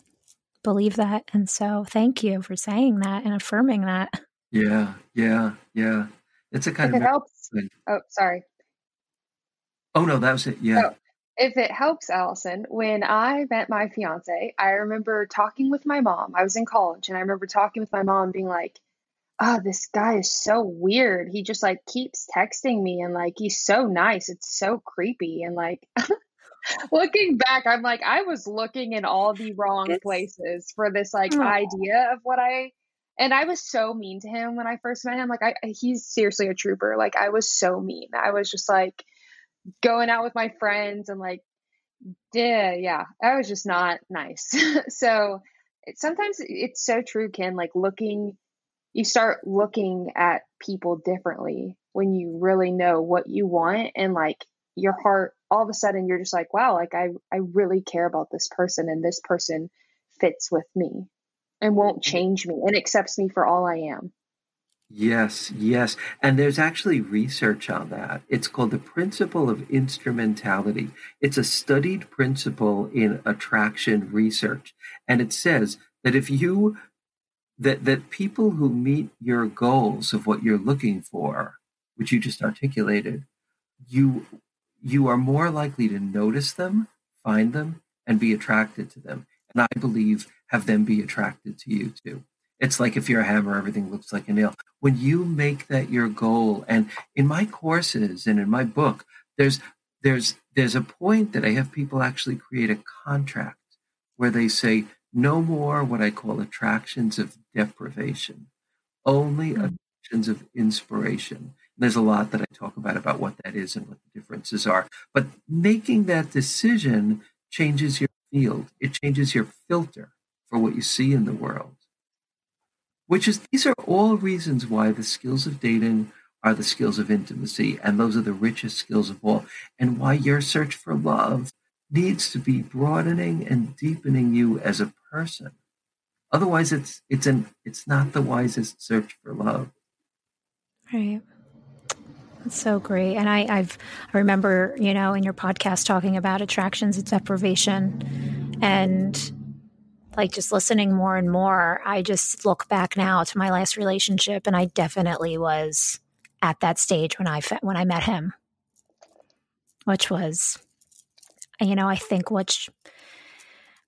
believe that. And so thank you for saying that and affirming that. Yeah, yeah, yeah. It's a kind if of it helps. Thing. Oh, sorry. Oh no, that was it. Yeah. Oh, if it helps, Alison, when I met my fiance, I remember talking with my mom. I was in college, and I remember talking with my mom, being like, "Oh, this guy is so weird. He just like keeps texting me, and like he's so nice. It's so creepy." And like, looking back, I'm like, I was looking in all the wrong it's... places for this like Aww. idea of what I and I was so mean to him when I first met him. Like I he's seriously a trooper. Like I was so mean. I was just like going out with my friends and like yeah, yeah. I was just not nice. so it, sometimes it's so true, Ken, like looking you start looking at people differently when you really know what you want and like your heart all of a sudden you're just like wow like i i really care about this person and this person fits with me and won't change me and accepts me for all I am. Yes, yes. And there's actually research on that. It's called the principle of instrumentality. It's a studied principle in attraction research. And it says that if you that that people who meet your goals of what you're looking for, which you just articulated, you you are more likely to notice them, find them, and be attracted to them. And I believe have them be attracted to you too. It's like if you're a hammer, everything looks like a nail. When you make that your goal, and in my courses and in my book, there's there's there's a point that I have people actually create a contract where they say no more what I call attractions of deprivation, only mm-hmm. attractions of inspiration. And there's a lot that I talk about about what that is and what the differences are. But making that decision changes your field. It changes your filter for what you see in the world. Which is, these are all reasons why the skills of dating are the skills of intimacy, and those are the richest skills of all, and why your search for love needs to be broadening and deepening you as a person. Otherwise, it's it's an it's not the wisest search for love. Right. That's so great. And I, I've I remember, you know, in your podcast talking about attractions and deprivation and like just listening more and more, I just look back now to my last relationship, and I definitely was at that stage when I when I met him, which was, you know, I think which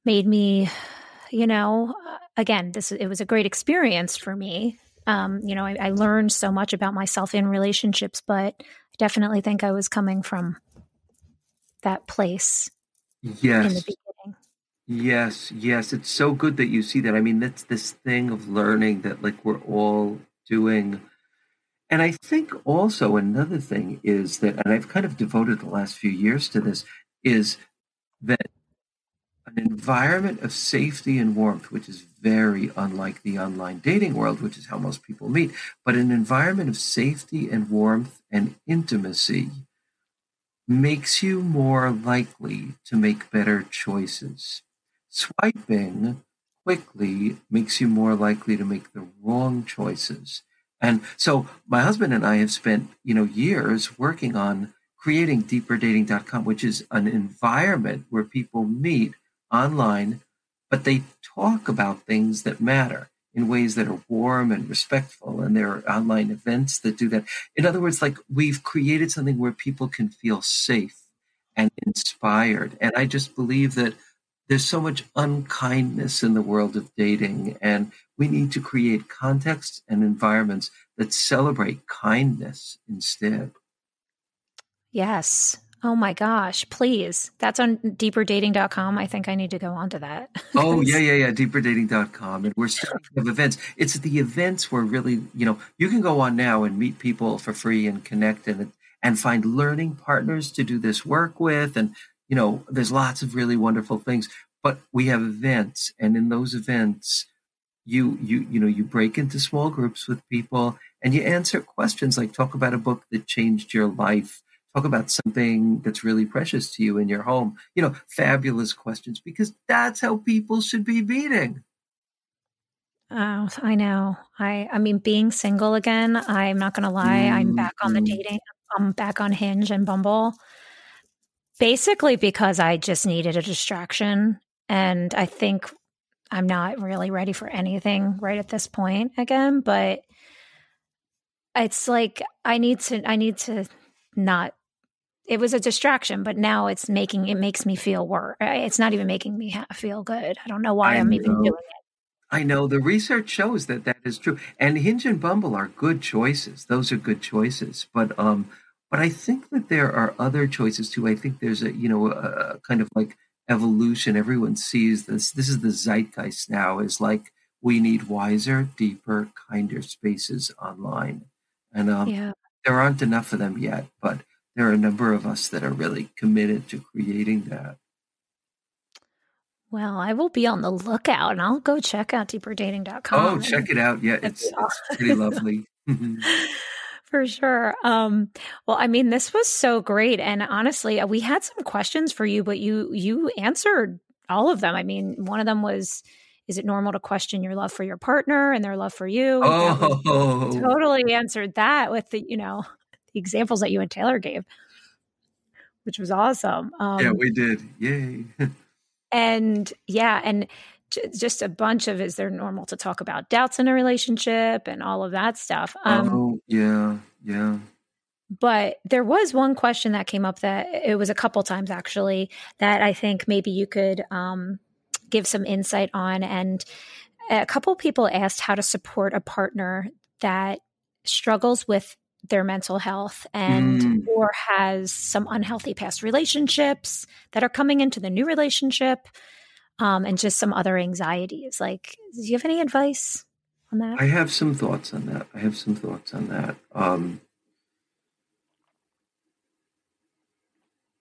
made me, you know, again, this it was a great experience for me. Um, you know, I, I learned so much about myself in relationships, but I definitely think I was coming from that place. Yes. Yes, yes. It's so good that you see that. I mean, that's this thing of learning that like we're all doing. And I think also another thing is that, and I've kind of devoted the last few years to this, is that an environment of safety and warmth, which is very unlike the online dating world, which is how most people meet, but an environment of safety and warmth and intimacy makes you more likely to make better choices. Swiping quickly makes you more likely to make the wrong choices. And so my husband and I have spent, you know, years working on creating deeperdating.com, which is an environment where people meet online, but they talk about things that matter in ways that are warm and respectful. And there are online events that do that. In other words, like we've created something where people can feel safe and inspired. And I just believe that there's so much unkindness in the world of dating, and we need to create contexts and environments that celebrate kindness instead. Yes. Oh my gosh, please. That's on deeperdating.com. I think I need to go on to that. oh, yeah, yeah, yeah. Deeperdating.com. And we're starting to have events. It's the events where really, you know, you can go on now and meet people for free and connect and and find learning partners to do this work with and you know, there's lots of really wonderful things, but we have events, and in those events, you you you know you break into small groups with people, and you answer questions like talk about a book that changed your life talk about something that's really precious to you in your home you know fabulous questions because that's how people should be meeting Oh, I know. I I mean being single again, I'm not going to lie, mm-hmm. I'm back on the mm-hmm. dating I'm back on Hinge and Bumble. Basically because I just needed a distraction and I think I'm not really ready for anything right at this point again, but it's like I need to I need to not it was a distraction, but now it's making it makes me feel worse. It's not even making me feel good. I don't know why I am even doing it. I know the research shows that that is true, and Hinge and Bumble are good choices. Those are good choices, but um, but I think that there are other choices too. I think there's a you know a, kind of like evolution. Everyone sees this. This is the zeitgeist now. Is like we need wiser, deeper, kinder spaces online, and um, yeah. there aren't enough of them yet. But there are a number of us that are really committed to creating that. Well, I will be on the lookout and I'll go check out deeperdating.com. Oh, check it out. Yeah, it's, it's pretty lovely. for sure. Um, well, I mean, this was so great. And honestly, uh, we had some questions for you, but you you answered all of them. I mean, one of them was is it normal to question your love for your partner and their love for you? Oh, totally answered that with the, you know, examples that you and Taylor gave, which was awesome. Um, yeah, we did. Yay. and yeah and just a bunch of is there normal to talk about doubts in a relationship and all of that stuff um, oh yeah yeah but there was one question that came up that it was a couple times actually that i think maybe you could um, give some insight on and a couple people asked how to support a partner that struggles with their mental health and mm. or has some unhealthy past relationships that are coming into the new relationship um, and just some other anxieties. Like do you have any advice on that? I have some thoughts on that. I have some thoughts on that. Um,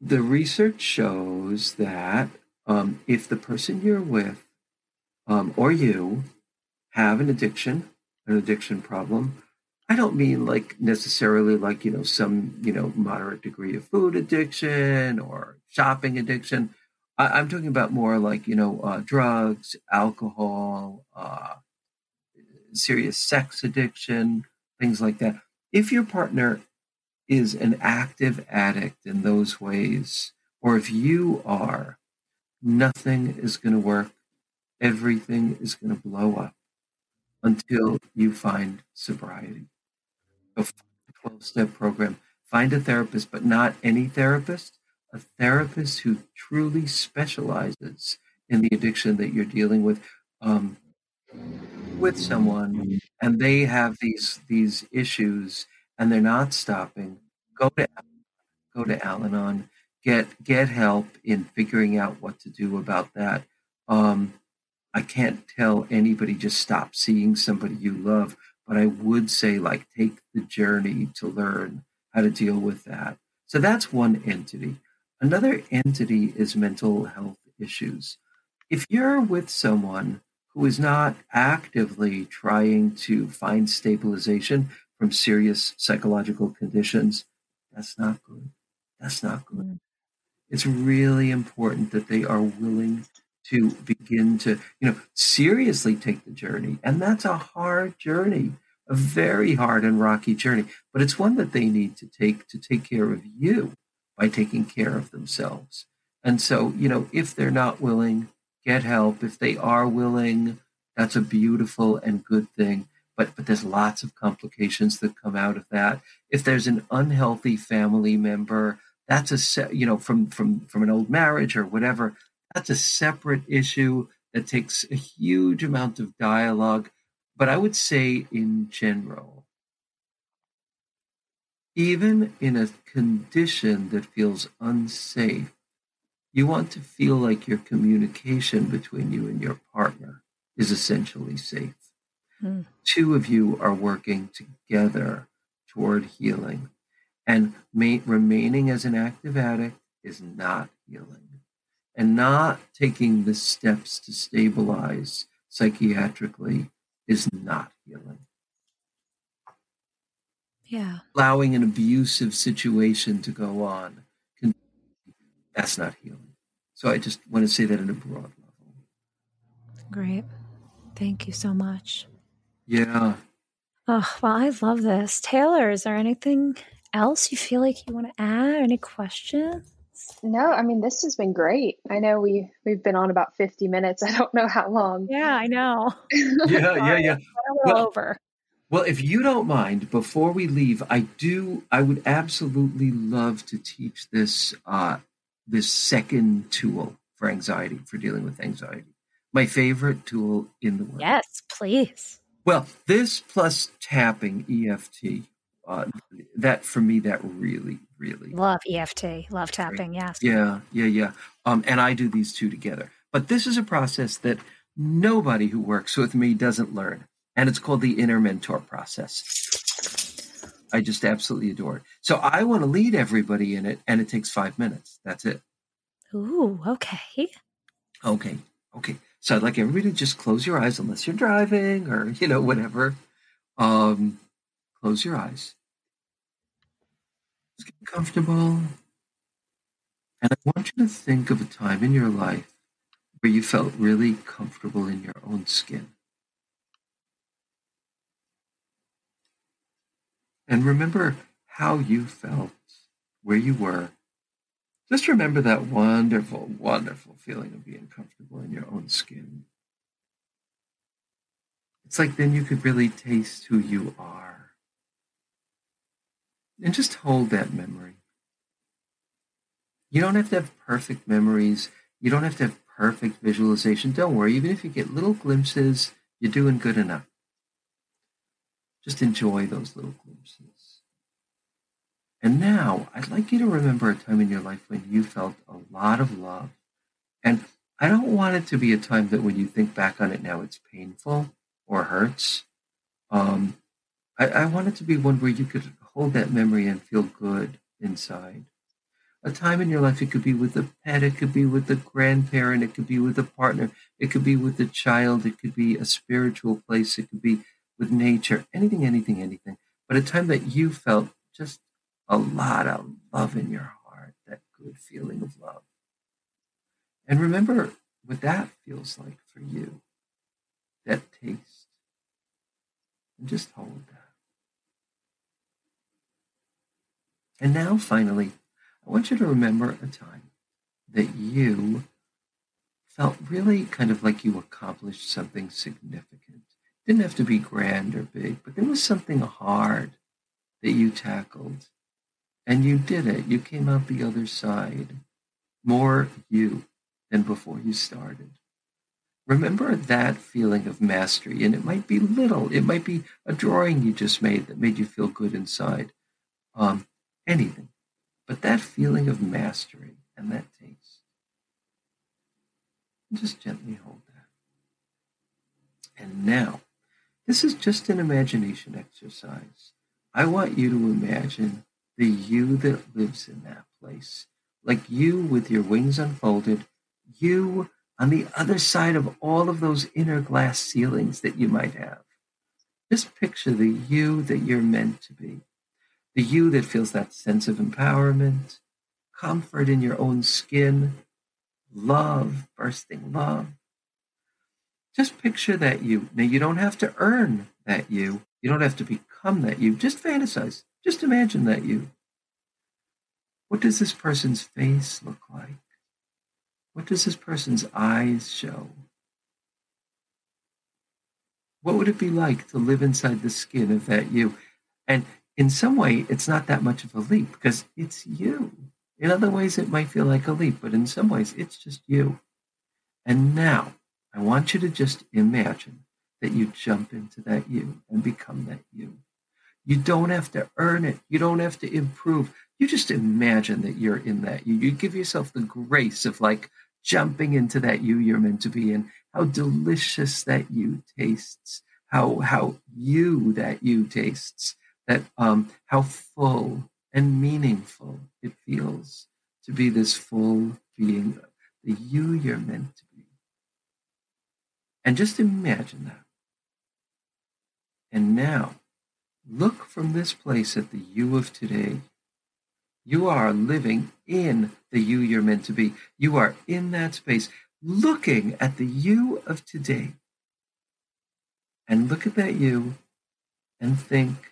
the research shows that um, if the person you're with um, or you have an addiction an addiction problem I don't mean like necessarily like, you know, some, you know, moderate degree of food addiction or shopping addiction. I, am talking about more like, you know, uh, drugs, alcohol, uh, serious sex addiction, things like that. If your partner is an active addict in those ways, or if you are, nothing is going to work. Everything is going to blow up until you find sobriety a 12 step program. Find a therapist, but not any therapist, a therapist who truly specializes in the addiction that you're dealing with. Um, with someone and they have these these issues and they're not stopping go to go to al-anon get get help in figuring out what to do about that um, i can't tell anybody just stop seeing somebody you love but I would say, like, take the journey to learn how to deal with that. So that's one entity. Another entity is mental health issues. If you're with someone who is not actively trying to find stabilization from serious psychological conditions, that's not good. That's not good. Mm. It's really important that they are willing to begin to, you know, seriously take the journey. And that's a hard journey, a very hard and rocky journey, but it's one that they need to take to take care of you by taking care of themselves. And so, you know, if they're not willing, get help. If they are willing, that's a beautiful and good thing. But, but there's lots of complications that come out of that. If there's an unhealthy family member, that's a you know from from from an old marriage or whatever that's a separate issue that takes a huge amount of dialogue. But I would say, in general, even in a condition that feels unsafe, you want to feel like your communication between you and your partner is essentially safe. Mm. Two of you are working together toward healing, and ma- remaining as an active addict is not healing and not taking the steps to stabilize psychiatrically is not healing. Yeah. Allowing an abusive situation to go on. Can, that's not healing. So I just want to say that in a broad level. Great. Thank you so much. Yeah. Oh, well, I love this. Taylor, is there anything else you feel like you want to add? Any questions? No, I mean this has been great. I know we we've been on about 50 minutes. I don't know how long. Yeah, I know. yeah, yeah, yeah. Well, over. Well, if you don't mind, before we leave, I do I would absolutely love to teach this uh this second tool for anxiety, for dealing with anxiety. My favorite tool in the world. Yes, please. Well, this plus tapping EFT, uh, that for me, that really, really love EFT, love tapping. Yes. Yeah, yeah, yeah. Um, and I do these two together. But this is a process that nobody who works with me doesn't learn, and it's called the inner mentor process. I just absolutely adore it. So I want to lead everybody in it, and it takes five minutes. That's it. Ooh, okay. Okay, okay. So I'd like everybody to just close your eyes, unless you're driving or you know whatever. Um, close your eyes. Just get comfortable, and I want you to think of a time in your life where you felt really comfortable in your own skin. And remember how you felt, where you were, just remember that wonderful, wonderful feeling of being comfortable in your own skin. It's like then you could really taste who you are. And just hold that memory. You don't have to have perfect memories. You don't have to have perfect visualization. Don't worry, even if you get little glimpses, you're doing good enough. Just enjoy those little glimpses. And now I'd like you to remember a time in your life when you felt a lot of love. And I don't want it to be a time that when you think back on it now, it's painful or hurts. Um, I, I want it to be one where you could hold that memory and feel good inside. A time in your life, it could be with a pet, it could be with a grandparent, it could be with a partner, it could be with a child, it could be a spiritual place, it could be with nature, anything, anything, anything. But a time that you felt just a lot of love in your heart, that good feeling of love. And remember what that feels like for you, that taste. And just hold that. And now, finally, I want you to remember a time that you felt really kind of like you accomplished something significant. It didn't have to be grand or big, but there was something hard that you tackled and you did it. You came out the other side. More you than before you started. Remember that feeling of mastery. And it might be little, it might be a drawing you just made that made you feel good inside. Um, anything. But that feeling of mastery and that taste. Just gently hold that. And now, this is just an imagination exercise. I want you to imagine the you that lives in that place. Like you with your wings unfolded, you on the other side of all of those inner glass ceilings that you might have. Just picture the you that you're meant to be. The you that feels that sense of empowerment, comfort in your own skin, love, bursting love. Just picture that you. Now, you don't have to earn that you. You don't have to become that you. Just fantasize. Just imagine that you. What does this person's face look like? What does this person's eyes show? What would it be like to live inside the skin of that you? And in some way, it's not that much of a leap because it's you. In other ways, it might feel like a leap, but in some ways, it's just you. And now, I want you to just imagine that you jump into that you and become that you. You don't have to earn it. You don't have to improve. You just imagine that you're in that you. You give yourself the grace of like jumping into that you you're meant to be in. How delicious that you tastes. How how you that you tastes. That um how full and meaningful it feels to be this full being, the you you're meant to be. And just imagine that. And now look from this place at the you of today. You are living in the you you're meant to be. You are in that space, looking at the you of today. And look at that you and think,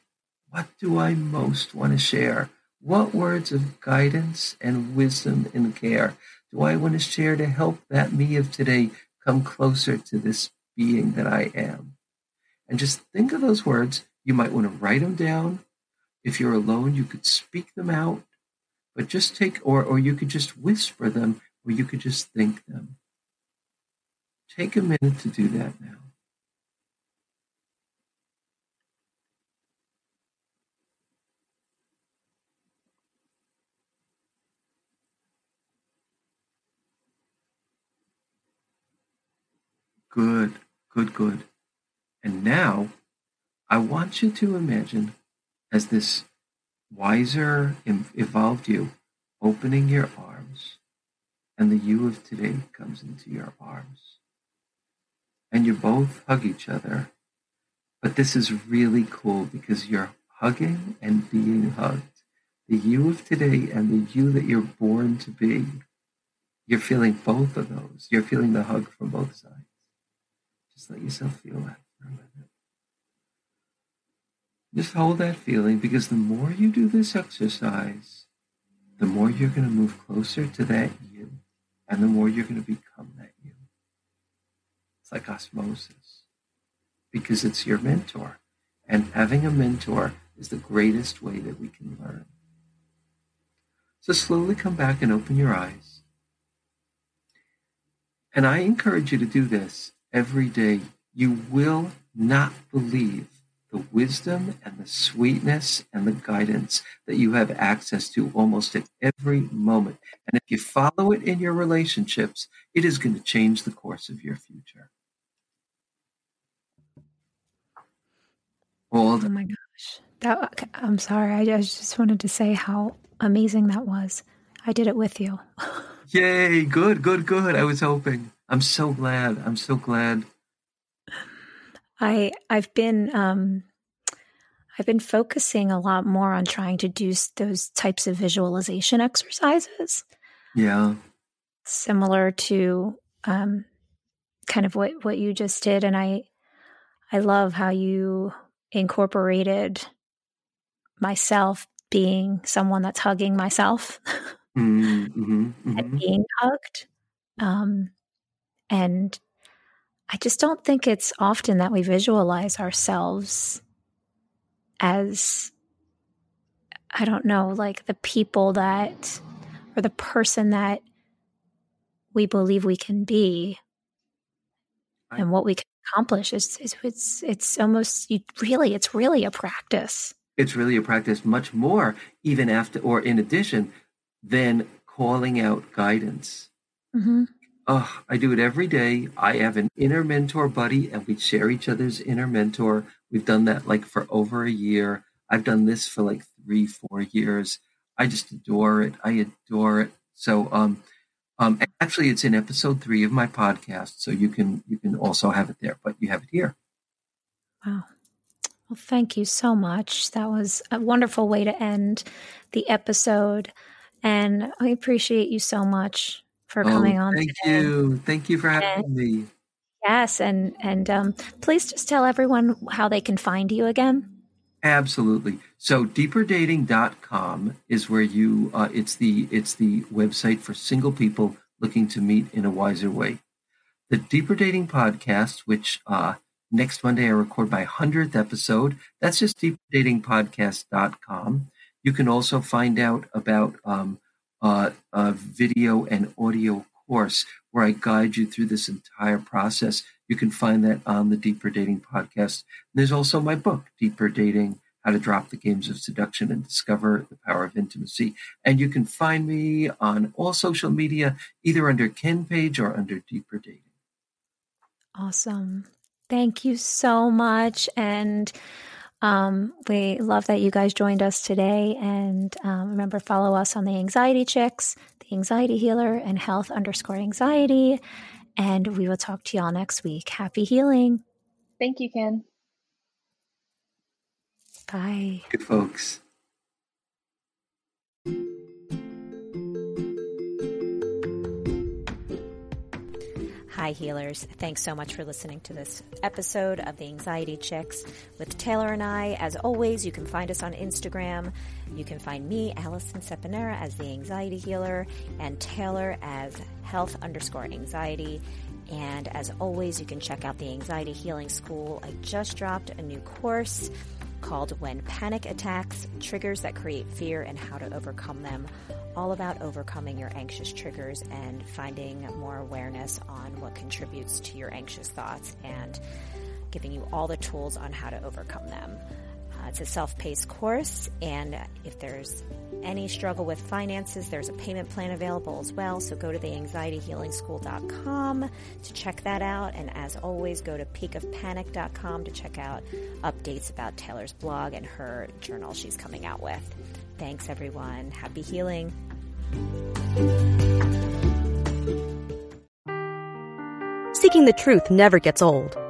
what do I most want to share? What words of guidance and wisdom and care do I want to share to help that me of today come closer to this being that I am? And just think of those words. You might want to write them down. If you're alone, you could speak them out, but just take, or, or you could just whisper them, or you could just think them. Take a minute to do that now. Good, good, good. And now I want you to imagine as this wiser, evolved you opening your arms, and the you of today comes into your arms. And you both hug each other. But this is really cool because you're hugging and being hugged. The you of today and the you that you're born to be. You're feeling both of those. You're feeling the hug from both sides. Just let yourself feel that for a minute. Just hold that feeling because the more you do this exercise, the more you're going to move closer to that you, and the more you're going to become that you. It's like osmosis because it's your mentor. And having a mentor is the greatest way that we can learn. So slowly come back and open your eyes. And I encourage you to do this every day, you will not believe the wisdom and the sweetness and the guidance that you have access to almost at every moment. And if you follow it in your relationships, it is going to change the course of your future. Oh my gosh. That I'm sorry. I just wanted to say how amazing that was. I did it with you. Yay, good, good, good. I was hoping. I'm so glad. I'm so glad. I I've been um I've been focusing a lot more on trying to do those types of visualization exercises. Yeah. Similar to um kind of what what you just did and I I love how you incorporated myself being someone that's hugging myself mm-hmm, mm-hmm. and being hugged. Um, and I just don't think it's often that we visualize ourselves as, I don't know, like the people that, or the person that we believe we can be I, and what we can accomplish. It's, it's, it's, it's almost, you really, it's really a practice. It's really a practice much more, even after, or in addition, than calling out guidance. Mm-hmm. Oh, I do it every day. I have an inner mentor buddy, and we share each other's inner mentor. We've done that like for over a year. I've done this for like three, four years. I just adore it. I adore it. So, um, um, actually, it's in episode three of my podcast, so you can you can also have it there, but you have it here. Wow. Well, thank you so much. That was a wonderful way to end the episode, and I appreciate you so much for oh, coming on. Thank today. you. Thank you for having and, me. Yes, and and um, please just tell everyone how they can find you again. Absolutely. So deeperdating.com is where you uh, it's the it's the website for single people looking to meet in a wiser way. The Deeper Dating podcast, which uh, next Monday I record my 100th episode, that's just deeperdatingpodcast.com. You can also find out about um, uh, a video and audio course where I guide you through this entire process. You can find that on the Deeper Dating podcast. And there's also my book, Deeper Dating How to Drop the Games of Seduction and Discover the Power of Intimacy. And you can find me on all social media, either under Ken Page or under Deeper Dating. Awesome. Thank you so much. And um, we love that you guys joined us today. And um, remember, follow us on the Anxiety Chicks, the Anxiety Healer, and Health underscore Anxiety. And we will talk to y'all next week. Happy healing. Thank you, Ken. Bye. Good folks. Hi, healers. Thanks so much for listening to this episode of the Anxiety Chicks with Taylor and I. As always, you can find us on Instagram. You can find me, Alison Seponara, as the Anxiety Healer, and Taylor as Health underscore Anxiety. And as always, you can check out the Anxiety Healing School. I just dropped a new course called When Panic Attacks Triggers That Create Fear and How to Overcome Them all about overcoming your anxious triggers and finding more awareness on what contributes to your anxious thoughts and giving you all the tools on how to overcome them. Uh, it's a self-paced course, and if there's any struggle with finances, there's a payment plan available as well. So go to the anxietyhealingschool.com to check that out. And as always, go to peakofpanic.com to check out updates about Taylor's blog and her journal she's coming out with. Thanks, everyone. Happy healing. Seeking the truth never gets old.